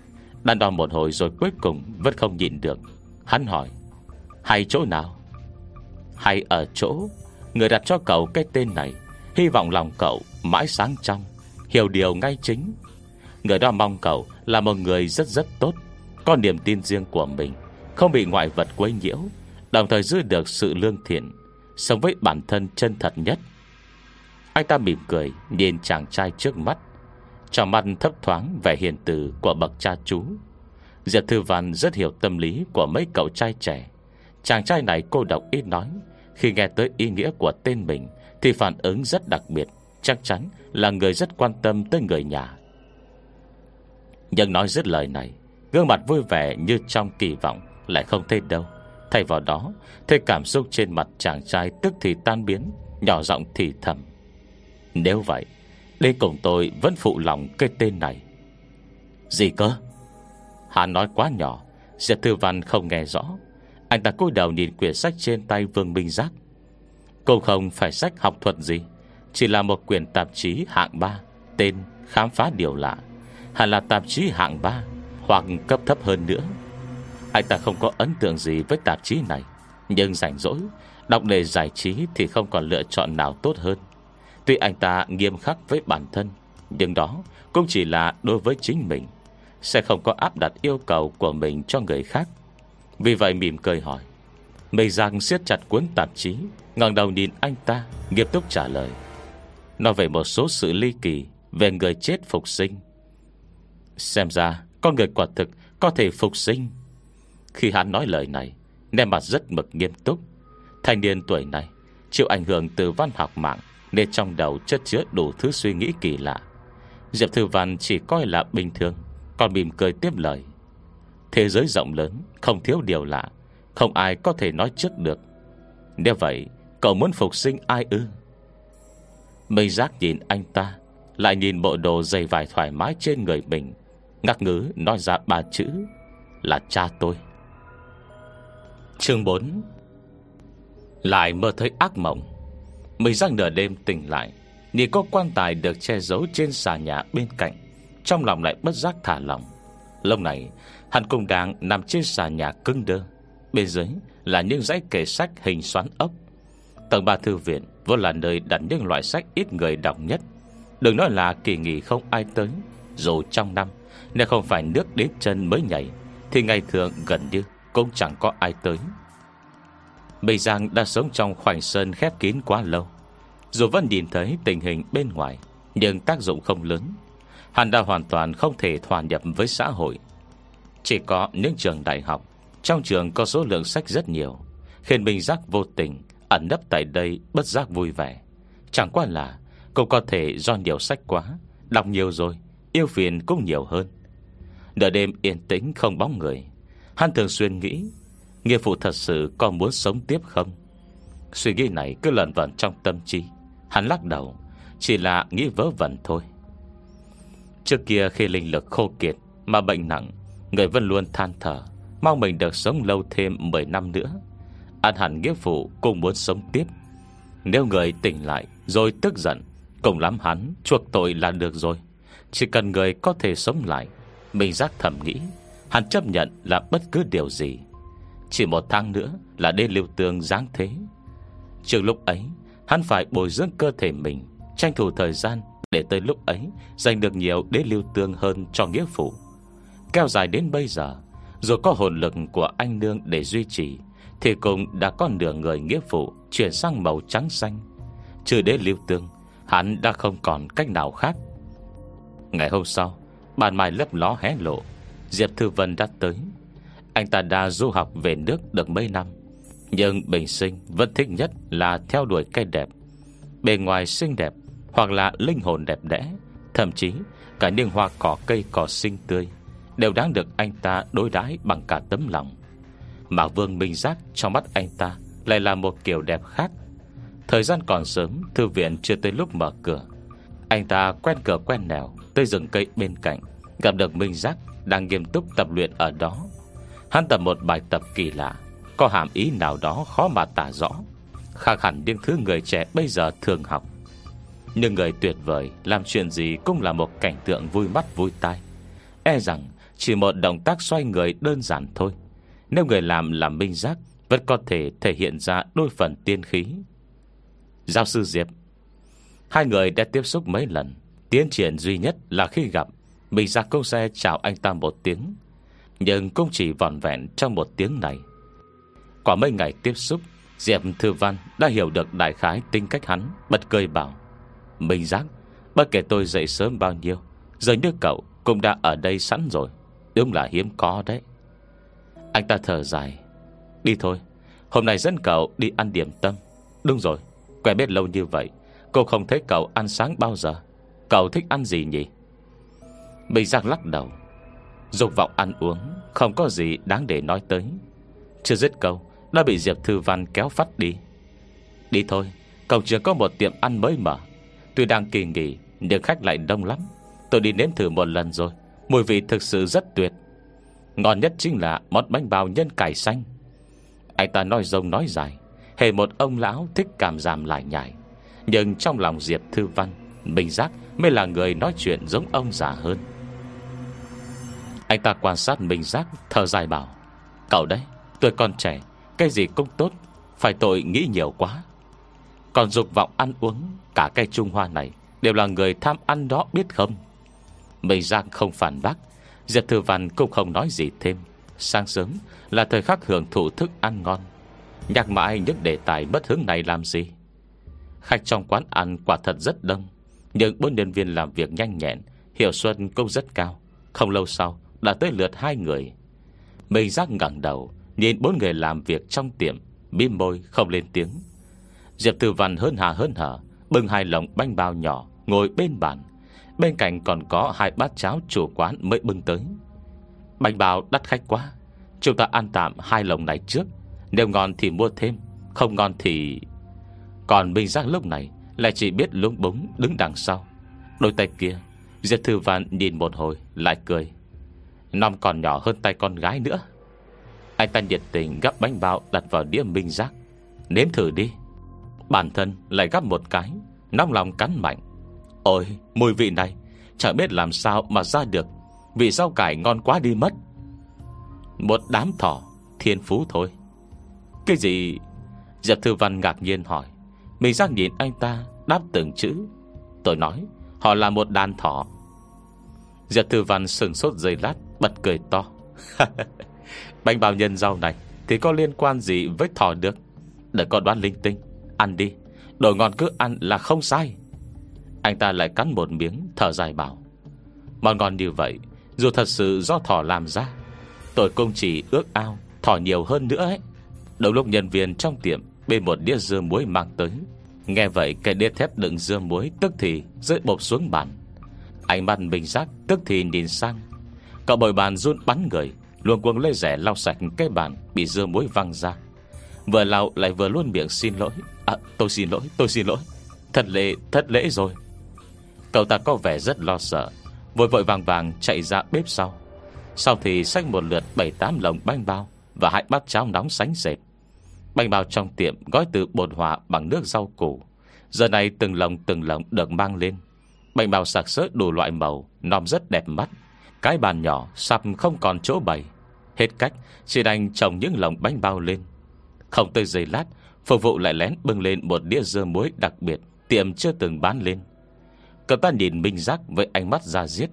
Đàn đo một hồi rồi cuối cùng Vẫn không nhìn được. Hắn hỏi, Hay chỗ nào? Hay ở chỗ Người đặt cho cậu cái tên này. Hy vọng lòng cậu mãi sáng trong, Hiểu điều ngay chính. Người đó mong cậu là một người rất rất tốt, Có niềm tin riêng của mình, Không bị ngoại vật quấy nhiễu, Đồng thời giữ được sự lương thiện, Sống với bản thân chân thật nhất. Anh ta mỉm cười, Nhìn chàng trai trước mắt. Trong mặt thấp thoáng vẻ hiền từ Của bậc cha chú, Diệp Thư Văn rất hiểu tâm lý Của mấy cậu trai trẻ. Chàng trai này cô độc ít nói, Khi nghe tới ý nghĩa của tên mình Thì phản ứng rất đặc biệt, Chắc chắn là người rất quan tâm tới người nhà. Nhưng nói dứt lời này, Gương mặt vui vẻ như trong kỳ vọng Lại không thấy đâu. Thay vào đó, Thấy cảm xúc trên mặt chàng trai Tức thì tan biến, Nhỏ giọng thì thầm, Nếu vậy Đi cùng tôi vẫn phụ lòng cái tên này. Gì cơ? Hắn nói quá nhỏ, Diệp Thư Văn không nghe rõ. Anh ta cúi đầu nhìn quyển sách trên tay Vương Minh Giác. Cô không phải sách học thuật gì, Chỉ là một quyển tạp chí hạng 3 Tên Khám phá điều lạ. Hẳn là tạp chí hạng 3 Hoặc cấp thấp hơn nữa. Anh ta không có ấn tượng gì với tạp chí này, Nhưng rảnh rỗi, Đọc đề giải trí thì không còn lựa chọn nào tốt hơn. Tuy anh ta nghiêm khắc với bản thân, Nhưng đó cũng chỉ là đối với chính mình. Sẽ không có áp đặt yêu cầu của mình cho người khác. Vì vậy mỉm cười hỏi, Mây Giang siết chặt cuốn tạp chí, ngẩng đầu nhìn anh ta, Nghiêm túc trả lời, Nói về một số sự ly kỳ Về người chết phục sinh. Xem ra Con người quả thực có thể phục sinh. Khi hắn nói lời này Nè mặt rất mực nghiêm túc. Thanh niên tuổi này Chịu ảnh hưởng từ văn học mạng nên trong đầu chất chứa đủ thứ suy nghĩ kỳ lạ. Diệp Thư Văn chỉ coi là bình thường, Còn mỉm cười tiếp lời. Thế giới rộng lớn, Không thiếu điều lạ, Không ai có thể nói trước được. Nếu vậy, Cậu muốn phục sinh ai ư? Mây giác nhìn anh ta, Lại nhìn bộ đồ dày vải thoải mái trên người mình Ngắc ngứ nói ra ba chữ, Là cha tôi. Chương 4 Lại mơ thấy ác mộng. Mây giác nửa đêm tỉnh lại Nhìn có quan tài được che giấu trên xà nhà bên cạnh, Trong lòng lại bất giác thả lòng Lâu này Hắn cùng đang nằm trên xà nhà cưng đơ, Bên dưới là những dãy kệ sách hình xoắn ốc. Tầng ba thư viện vốn là nơi đặt những loại sách ít người đọc nhất. Đừng nói là kỳ nghỉ không ai tới, Dù trong năm, Nếu không phải nước đến chân mới nhảy, Thì ngày thường gần như Cũng chẳng có ai tới. Mây Giang đã sống trong khoảnh sơn khép kín quá lâu. Dù vẫn nhìn thấy tình hình bên ngoài, Nhưng tác dụng không lớn. Hắn đã hoàn toàn không thể hòa nhập với xã hội. Chỉ có những trường đại học, Trong trường có số lượng sách rất nhiều, Khiến mình giác vô tình, Ẩn nấp tại đây bất giác vui vẻ. Chẳng qua là, Cũng có thể do nhiều sách quá, Đọc nhiều rồi, Yêu phiền cũng nhiều hơn. Nửa đêm yên tĩnh không bóng người, Hắn thường xuyên nghĩ Nghĩa phụ thật sự có muốn sống tiếp không? Suy nghĩ này cứ lần vẩn trong tâm trí. Hắn lắc đầu, Chỉ là nghĩ vớ vẩn thôi. Trước kia khi linh lực khô kiệt Mà bệnh nặng, Người vẫn luôn than thở, Mong mình được sống lâu thêm 10 năm nữa. An hẳn nghĩa phụ cũng muốn sống tiếp. Nếu người tỉnh lại Rồi tức giận, Cùng lắm hắn chuộc tội là được rồi. Chỉ cần người có thể sống lại, Mình giác thầm nghĩ, Hắn chấp nhận là bất cứ điều gì. Chỉ một tháng nữa là đến lưu tương giáng thế. Trước lúc ấy, Hắn phải bồi dưỡng cơ thể mình, Tranh thủ thời gian Để tới lúc ấy giành được nhiều đế lưu tương hơn cho nghĩa phụ. Kéo dài đến bây giờ, dù có hồn lực của anh nương để duy trì, thì cũng đã có nửa người nghĩa phụ Chuyển sang màu trắng xanh. Trừ đế lưu tương, Hắn đã không còn cách nào khác. Ngày hôm sau, Bàn mai lấp ló hé lộ, Diệp Thư Vân đã tới. Anh ta đã du học về nước được mấy năm, Nhưng bình sinh vẫn thích nhất là theo đuổi cây đẹp, Bề ngoài xinh đẹp Hoặc là linh hồn đẹp đẽ. Thậm chí, cả những hoa cỏ cây cỏ xinh tươi Đều đáng được anh ta đối đãi bằng cả tấm lòng. Mà Vương Minh Giác trong mắt anh ta Lại là một kiểu đẹp khác. Thời gian còn sớm, Thư viện chưa tới lúc mở cửa. Anh ta quen cửa quen nẻo Tới rừng cây bên cạnh, Gặp được Minh Giác đang nghiêm túc tập luyện ở đó. Hắn tập một bài tập kỳ lạ. Có hàm ý nào đó khó mà tả rõ. Khác hẳn những thứ người trẻ bây giờ thường học. Nhưng người tuyệt vời Làm chuyện gì cũng là một cảnh tượng vui mắt vui tai. E rằng chỉ một động tác xoay người đơn giản thôi. Nếu người làm là minh giác, Vẫn có thể thể hiện ra đôi phần tiên khí. Giáo sư Diệp, Hai người đã tiếp xúc mấy lần. Tiến triển duy nhất là khi gặp, Minh giác câu xe chào anh ta một tiếng. Nhưng cũng chỉ vòn vẹn trong một tiếng này. Qua mấy ngày tiếp xúc, Diệp Thư Văn đã hiểu được đại khái tính cách hắn, Bật cười bảo, Minh giác, Bất kể tôi dậy sớm bao nhiêu, Giờ như cậu cũng đã ở đây sẵn rồi, Đúng là hiếm có đấy. Anh ta thở dài, Đi thôi, Hôm nay dẫn cậu đi ăn điểm tâm. Đúng rồi, Quen biết lâu như vậy, Cô không thấy cậu ăn sáng bao giờ. Cậu thích ăn gì nhỉ? Bình giác lắc đầu Dục vọng ăn uống Không có gì đáng để nói tới. Chưa dứt câu, Đã bị Diệp Thư Văn kéo phát đi. Đi thôi Cậu chưa có một tiệm ăn mới mở. Tuy đang kỳ nghỉ, Nhưng khách lại đông lắm. Tôi đi nếm thử một lần rồi, Mùi vị thực sự rất tuyệt. Ngon nhất chính là món bánh bao nhân cải xanh. Anh ta nói rông nói dài, Hề một ông lão thích cảm giảm lại nhảy Nhưng trong lòng Diệp Thư Văn bình Giác mới là người nói chuyện giống ông già hơn. Anh ta quan sát Minh Giác Thở dài bảo, Cậu đấy, tôi còn trẻ, Cái gì cũng tốt, Phải tội nghĩ nhiều quá. Còn dục vọng ăn uống, Cả cây Trung Hoa này Đều là người tham ăn đó biết không? Minh Giác không phản bác, Diệp Thư Văn cũng không nói gì thêm. Sáng sớm là thời khắc hưởng thụ thức ăn ngon. Nhắc mãi những đề tài bất hứng này làm gì? Khách trong quán ăn quả thật rất đông, Nhưng bốn nhân viên làm việc nhanh nhẹn, Hiệu suất cũng rất cao. Không lâu sau đã tới lượt hai người. Mình giác ngẳng đầu, Nhìn bốn người làm việc trong tiệm bim môi, không lên tiếng. Diệp Tử Văn hơn hà hơn hở, Bưng hai lồng bánh bao nhỏ, Ngồi bên bàn. Bên cạnh còn có hai bát cháo chủ quán mới bưng tới. Bánh bao đắt khách quá, Chúng ta ăn tạm hai lồng này trước. Nếu ngon thì mua thêm, Không ngon thì Còn Minh Giác lúc này Lại chỉ biết lúng búng đứng đằng sau. Đôi tay kia, Diệp Thư Văn nhìn một hồi, lại cười. Năm còn nhỏ hơn tay con gái nữa. Anh ta nhiệt tình gắp bánh bao Đặt vào đĩa Minh Giác. Nếm thử đi. Bản thân lại gắp một cái, Nóng lòng cắn mạnh. Ôi, mùi vị này, Chẳng biết làm sao mà ra được. Vị rau cải ngon quá đi mất. Một đám thỏ, Thiên phú thôi. Cái gì? Diệp Thư Văn ngạc nhiên hỏi. Mình giác nhìn anh ta, đáp từng chữ. Tôi nói, Họ là một đàn thỏ. Diệp Thư Văn sừng sốt dây lát. Bật cười to. (laughs) Bánh bao nhân rau này Thì có liên quan gì với thỏ được? Để con đoán linh tinh. Ăn đi. Đồ ngon cứ ăn là không sai. Anh ta lại cắn một miếng, Thở dài bảo. Món ngon như vậy, Dù thật sự do thỏ làm ra, Tôi cũng chỉ ước ao Thỏ nhiều hơn nữa ấy. Đầu lúc nhân viên trong tiệm Bên một đĩa dưa muối mang tới. Nghe vậy, cái đĩa thép đựng dưa muối Tức thì rơi bột xuống bàn. Ánh mắt bình giác tức thì nhìn sang. Cậu bồi bàn run bắn người, Luồng cuồng lê rẻ lau sạch cái bàn Bị dưa muối văng ra. Vừa lau lại vừa luôn miệng, xin lỗi. À tôi xin lỗi, tôi xin lỗi. Thật lễ thật lễ rồi. Cậu ta có vẻ rất lo sợ, Vội vội vàng vàng chạy ra bếp sau. Sau thì xách một lượt 7-8 lồng bánh bao Và hai bát cháo nóng sánh dệt Bánh bao trong tiệm gói từ bột hòa bằng nước rau củ. Giờ này từng lồng từng lồng được mang lên. Bánh bao sạc sỡ đủ loại màu, Nòm rất đẹp mắt. Cái bàn nhỏ sắp không còn chỗ bày. Hết cách Chỉ đành trồng những lồng bánh bao lên. Không tới giây lát, Phục vụ lại lén bưng lên một đĩa dưa muối đặc biệt, Tiệm chưa từng bán lên. Cậu ta nhìn Minh Giác với ánh mắt ra giết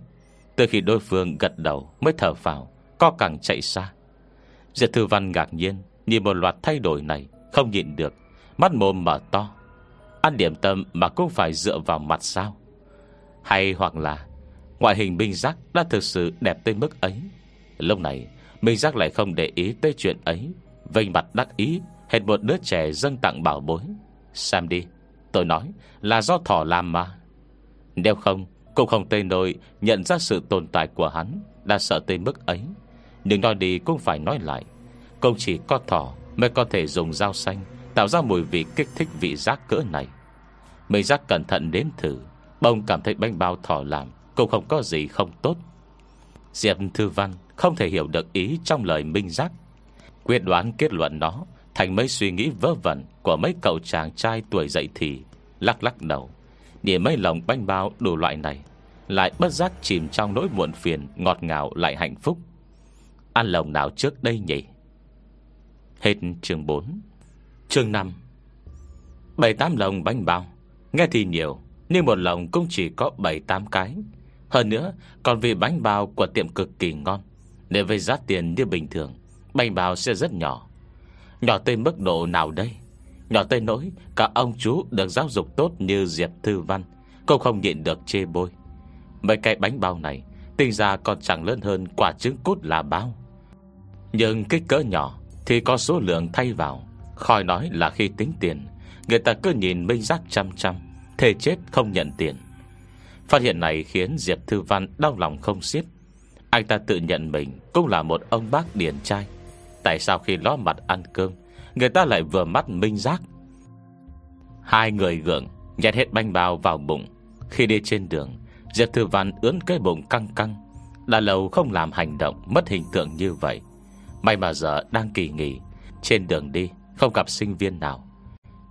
Từ khi đối phương gật đầu Mới thở vào Co càng chạy xa. Diệt Thư Văn ngạc nhiên, Nhìn một loạt thay đổi này, Không nhịn được, Mắt mồm mở to. Ăn điểm tâm mà cũng phải dựa vào mặt sao? Hay hoặc là Ngoại hình Minh Giác đã thực sự đẹp tới mức ấy. Lúc này, Minh Giác lại không để ý tới chuyện ấy. Vênh mặt đắc ý, hệt một đứa trẻ dâng tặng bảo bối. Xem đi, Tôi nói là do thỏ làm mà. Nếu không, Cũng không tên nổi nhận ra sự tồn tại của hắn, Đã sợ tới mức ấy. Nhưng nói đi cũng phải nói lại công chỉ có thỏ mới có thể dùng dao xanh Tạo ra mùi vị kích thích vị giác cỡ này. Mình giác cẩn thận đến thử Bông cảm thấy bánh bao thỏ làm. Cũng không có gì không tốt. Diệp Thư Văn không thể hiểu được ý trong lời minh giác. Quyết đoán kết luận nó Thành mấy suy nghĩ vớ vẩn Của mấy cậu chàng trai tuổi dậy thì Lắc lắc đầu. Để mấy lòng bánh bao đủ loại này, Lại bất giác chìm trong nỗi muộn phiền Ngọt ngào lại hạnh phúc. Ăn lồng nào trước đây nhỉ? Hết chương 4 Chương 5 bảy tám lồng bánh bao. Nghe thì nhiều, Nhưng một lồng cũng chỉ có bảy tám cái. Hơn nữa, Còn vì bánh bao của tiệm cực kỳ ngon, Nên với giá tiền như bình thường, Bánh bao sẽ rất nhỏ. Nhỏ tới mức độ nào đây? Nhỏ tới nỗi Cả ông chú được giáo dục tốt như Diệp Thư Văn, Cũng không nhịn được chê bôi. Mấy cái bánh bao này Tinh ra còn chẳng lớn hơn quả trứng cút là bao. Nhưng kích cỡ nhỏ Thì có số lượng thay vào. Khỏi nói là khi tính tiền, Người ta cứ nhìn minh giác chăm chăm, Thề chết không nhận tiền. Phát hiện này khiến Diệp Thư Văn đau lòng không xiết. Anh ta tự nhận mình Cũng là một ông bác điển trai. Tại sao khi ló mặt ăn cơm, Người ta lại vừa mắt minh giác? Hai người gượng, Nhét hết bánh bao vào bụng. Khi đi trên đường, Diệp Thư Văn ướn cái bụng căng căng. Đã lâu không làm hành động Mất hình tượng như vậy. May mà giờ đang kỳ nghỉ, Trên đường đi không gặp sinh viên nào.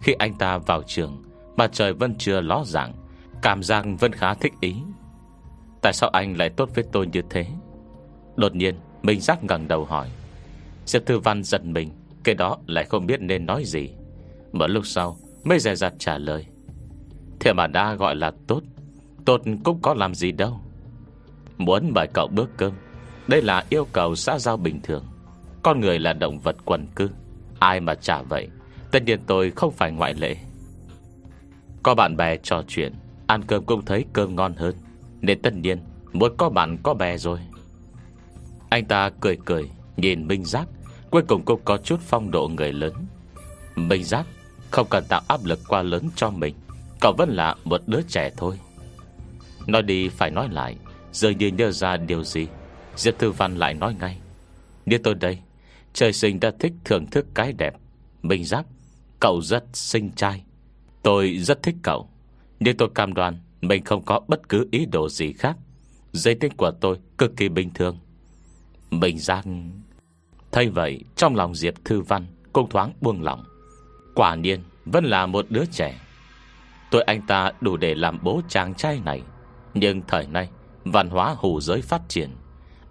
Khi anh ta vào trường Mà trời vẫn chưa ló dạng Cảm giác vẫn khá thích ý. Tại sao anh lại tốt với tôi như thế? Đột nhiên, Minh giác ngẩng đầu hỏi. Diệp Thư Văn giật mình, Cái đó lại không biết nên nói gì. Mở lúc sau, mới dè dặt trả lời. Thế mà đã gọi là tốt Tốt cũng có làm gì đâu. Muốn mời cậu bước cơm, Đây là yêu cầu xã giao bình thường. Con người là động vật quần cư, Ai mà trả vậy, Tất nhiên tôi không phải ngoại lệ. Có bạn bè trò chuyện Ăn cơm cũng thấy cơm ngon hơn. Nên tất nhiên muốn có bạn có bè rồi. Anh ta cười cười, Nhìn Minh Giác. Cuối cùng cũng có chút phong độ người lớn. Minh Giác Không cần tạo áp lực quá lớn cho mình. Cậu vẫn là một đứa trẻ thôi. Nói đi phải nói lại, Dường như nhớ ra điều gì. Diệp Thư Văn lại nói ngay. Như tôi đây, Trời sinh đã thích thưởng thức cái đẹp. Minh Giác, Cậu rất xinh trai. Tôi rất thích cậu. Nhưng tôi cam đoan, Mình không có bất cứ ý đồ gì khác. Giấy tích của tôi cực kỳ bình thường. Bình gian Thay vậy, trong lòng Diệp Thư Văn Cũng thoáng buông lỏng. Quả nhiên, vẫn là một đứa trẻ. Tôi anh ta đủ để làm bố chàng trai này. Nhưng thời nay, Văn hóa hù giới phát triển.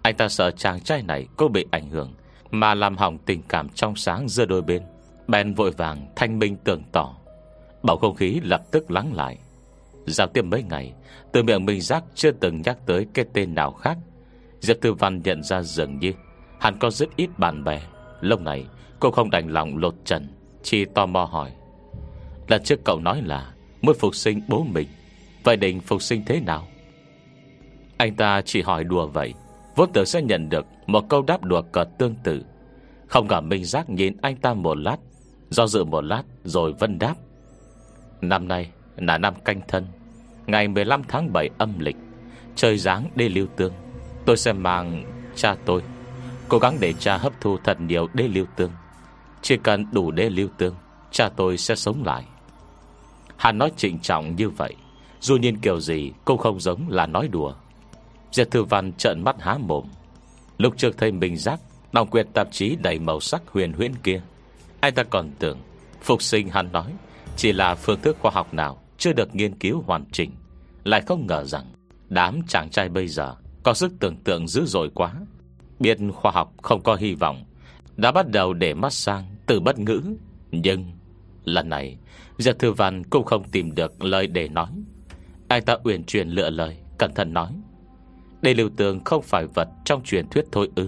Anh ta sợ chàng trai này có bị ảnh hưởng, Mà làm hỏng tình cảm trong sáng giữa đôi bên. Bèn vội vàng thanh minh tưởng tỏ. Bầu không khí lập tức lắng lại. Giao tiếp mấy ngày, Từ miệng Minh Giác chưa từng nhắc tới Cái tên nào khác. Diệp Thư Văn nhận ra dường như Hắn có rất ít bạn bè. Lúc này, cô không đành lòng lột trần, Chỉ tò mò hỏi. Lần trước cậu nói là Muốn phục sinh bố mình, Vậy định phục sinh thế nào? Anh ta chỉ hỏi đùa vậy, Vốn tưởng sẽ nhận được Một câu đáp đùa cợt tương tự. Không ngờ Minh Giác nhìn anh ta một lát, Do dự một lát rồi vân đáp. Năm nay là năm canh thân, Ngày 15 tháng 7 âm lịch, Trời giáng đê lưu tương. Tôi sẽ mang cha tôi, Cố gắng để cha hấp thu thật nhiều đê lưu tương. Chỉ cần đủ đê lưu tương, Cha tôi sẽ sống lại. Hắn nói trịnh trọng như vậy, Dù nhìn kiểu gì cũng không giống là nói đùa. Diệp Thư Văn trợn mắt há mồm. Lúc trước thấy mình giác Đọc quyệt tạp chí đầy màu sắc huyền huyễn kia Anh ta còn tưởng, Phục sinh hắn nói, Chỉ là phương thức khoa học nào. Chưa được nghiên cứu hoàn chỉnh, Lại không ngờ rằng Đám chàng trai bây giờ Có sức tưởng tượng dữ dội quá. Biết khoa học không có hy vọng, Đã bắt đầu để mắt sang từ bất ngữ. Nhưng lần này, Diệp Thư Văn cũng không tìm được lời để nói. Anh ta uyển chuyển lựa lời, Cẩn thận nói, Đây lưu tường không phải vật trong truyền thuyết thôi ư?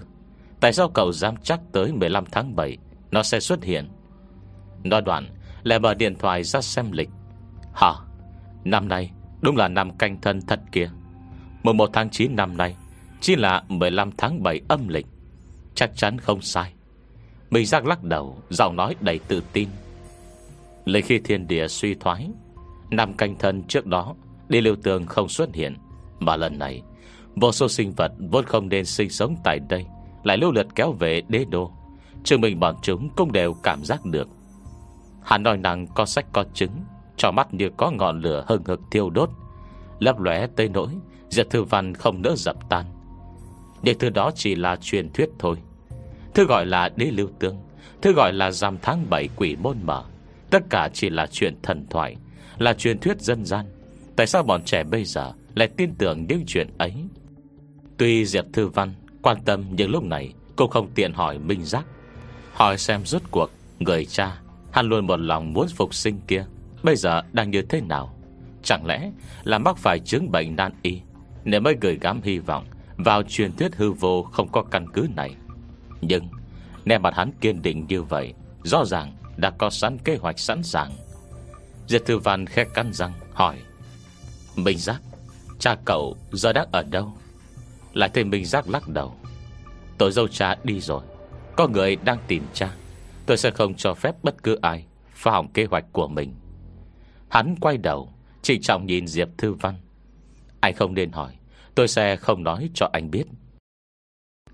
Tại sao cậu dám chắc tới 15 tháng 7 Nó sẽ xuất hiện? Nói đoạn, Lại mở điện thoại ra xem lịch. Hả? Năm nay đúng là năm canh thân thật kia Mùa 1 tháng 9 năm nay Chỉ là 15 tháng 7 âm lịch. Chắc chắn không sai. Mình giác lắc đầu, Giọng nói đầy tự tin. Lấy khi thiên địa suy thoái. Năm canh thân trước đó Đi liêu tường không xuất hiện. Mà lần này, Vô số sinh vật vốn không nên sinh sống tại đây, Lại lưu lượt kéo về đế đô. Chứng minh bọn chúng cũng đều cảm giác được. Hắn nói năng có sách có chứng. Cho mắt như có ngọn lửa hừng hực thiêu đốt. Lấp lóe tới nỗi Giật thư văn không nỡ dập tan. Nhưng thứ đó chỉ là truyền thuyết thôi. Thứ gọi là đế lưu tương, Thứ gọi là giam tháng 7 quỷ môn mở, Tất cả chỉ là chuyện thần thoại, Là truyền thuyết dân gian. Tại sao bọn trẻ bây giờ Lại tin tưởng những chuyện ấy? Tuy Diệp Thư Văn quan tâm, Nhưng lúc này cô không tiện hỏi Minh Giác. Hỏi xem rốt cuộc Người cha, Hắn luôn một lòng muốn phục sinh kia. Bây giờ đang như thế nào? Chẳng lẽ là mắc phải chứng bệnh nan y Nếu mới gửi gắm hy vọng Vào truyền thuyết hư vô không có căn cứ này? Nhưng Nè mặt hắn kiên định như vậy, Rõ ràng đã có sẵn kế hoạch sẵn sàng. Diệt Thư Văn khẽ cắn răng, hỏi, Minh Giác, Cha cậu giờ đang ở đâu? Lại thấy Minh Giác lắc đầu, Tôi dâu cha đi rồi, Có người đang tìm cha, Tôi sẽ không cho phép bất cứ ai Phá hỏng kế hoạch của mình. Hắn quay đầu, Chỉ trọng nhìn Diệp Thư Văn. Anh không nên hỏi, Tôi sẽ không nói cho anh biết.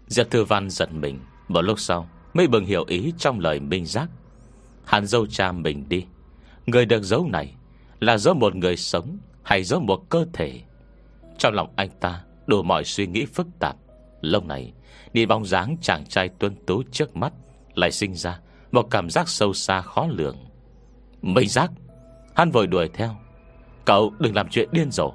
Diệp Thư Văn giật mình, Một lúc sau mới bừng hiểu ý trong lời Minh Giác. Hắn dâu cha mình đi. Người được giấu này Là giấu một người sống Hay giấu một cơ thể? Trong lòng anh ta đủ mọi suy nghĩ phức tạp. Lâu này, đi bóng dáng chàng trai tuân tú trước mắt Lại sinh ra một cảm giác sâu xa khó lường. Minh giác! Hắn vội đuổi theo. Cậu đừng làm chuyện điên rồ.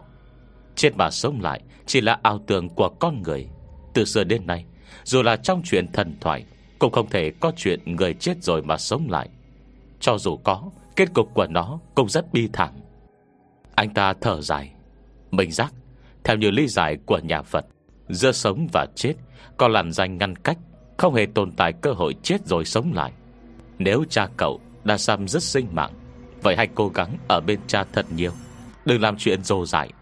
Chết mà sống lại Chỉ là ảo tưởng của con người. Từ xưa đến nay, Dù là trong chuyện thần thoại, Cũng không thể có chuyện người chết rồi mà sống lại. Cho dù có, Kết cục của nó cũng rất bi thảm. Anh ta thở dài. Mình giác, Theo như lý giải của nhà Phật, Giữa sống và chết Có làn danh ngăn cách, Không hề tồn tại cơ hội chết rồi sống lại. Nếu cha cậu đã xăm dứt sinh mạng Vậy hãy cố gắng ở bên cha thật nhiều. Đừng làm chuyện dồ dại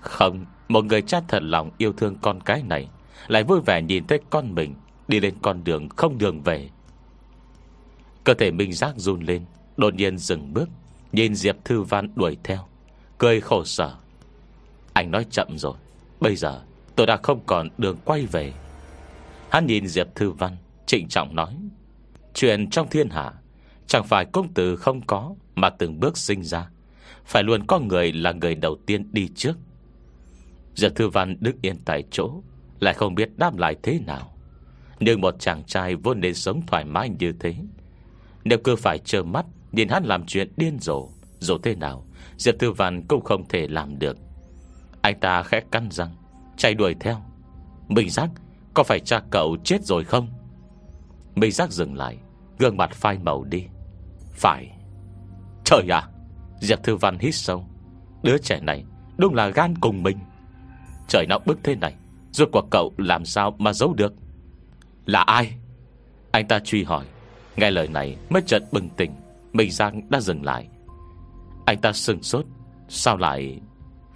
Không, Một người cha thật lòng yêu thương con cái này, Lại vui vẻ nhìn thấy con mình Đi lên con đường không đường về. Cơ thể Minh Giác run lên, Đột nhiên dừng bước, Nhìn Diệp Thư Văn đuổi theo, Cười khổ sở. Anh nói chậm rồi, Bây giờ tôi đã không còn đường quay về. Hắn nhìn Diệp Thư Văn, Trịnh trọng nói, Chuyện trong thiên hạ Chẳng phải công tử không có Mà từng bước sinh ra. Phải luôn có người là người đầu tiên đi trước. Giờ Thư Văn đứng yên tại chỗ, Lại không biết đáp lại thế nào. Nhưng một chàng trai vốn nên sống thoải mái như thế. Nếu cứ phải trơ mắt, Nhìn hắn làm chuyện điên rồ, Dù thế nào, Diệp Thư Văn cũng không thể làm được. Anh ta khẽ cắn răng, Chạy đuổi theo. Minh Giác, Có phải cha cậu chết rồi không? Minh Giác dừng lại, Gương mặt phai màu đi. Phải. Trời ạ, Diệp Thư Văn hít sâu. Đứa trẻ này đúng là gan cùng mình. Trời nào bức thế này, Rốt cuộc cậu làm sao mà giấu được? Là ai? Anh ta truy hỏi. Nghe lời này mới chợt bừng tỉnh Mình Giang đã dừng lại. Anh ta sừng sốt, Sao lại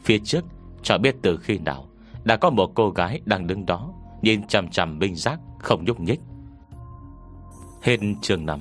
Phía trước Chẳng biết từ khi nào Đã có một cô gái đang đứng đó, Nhìn chằm chằm Minh Giác không nhúc nhích. Hết chương 5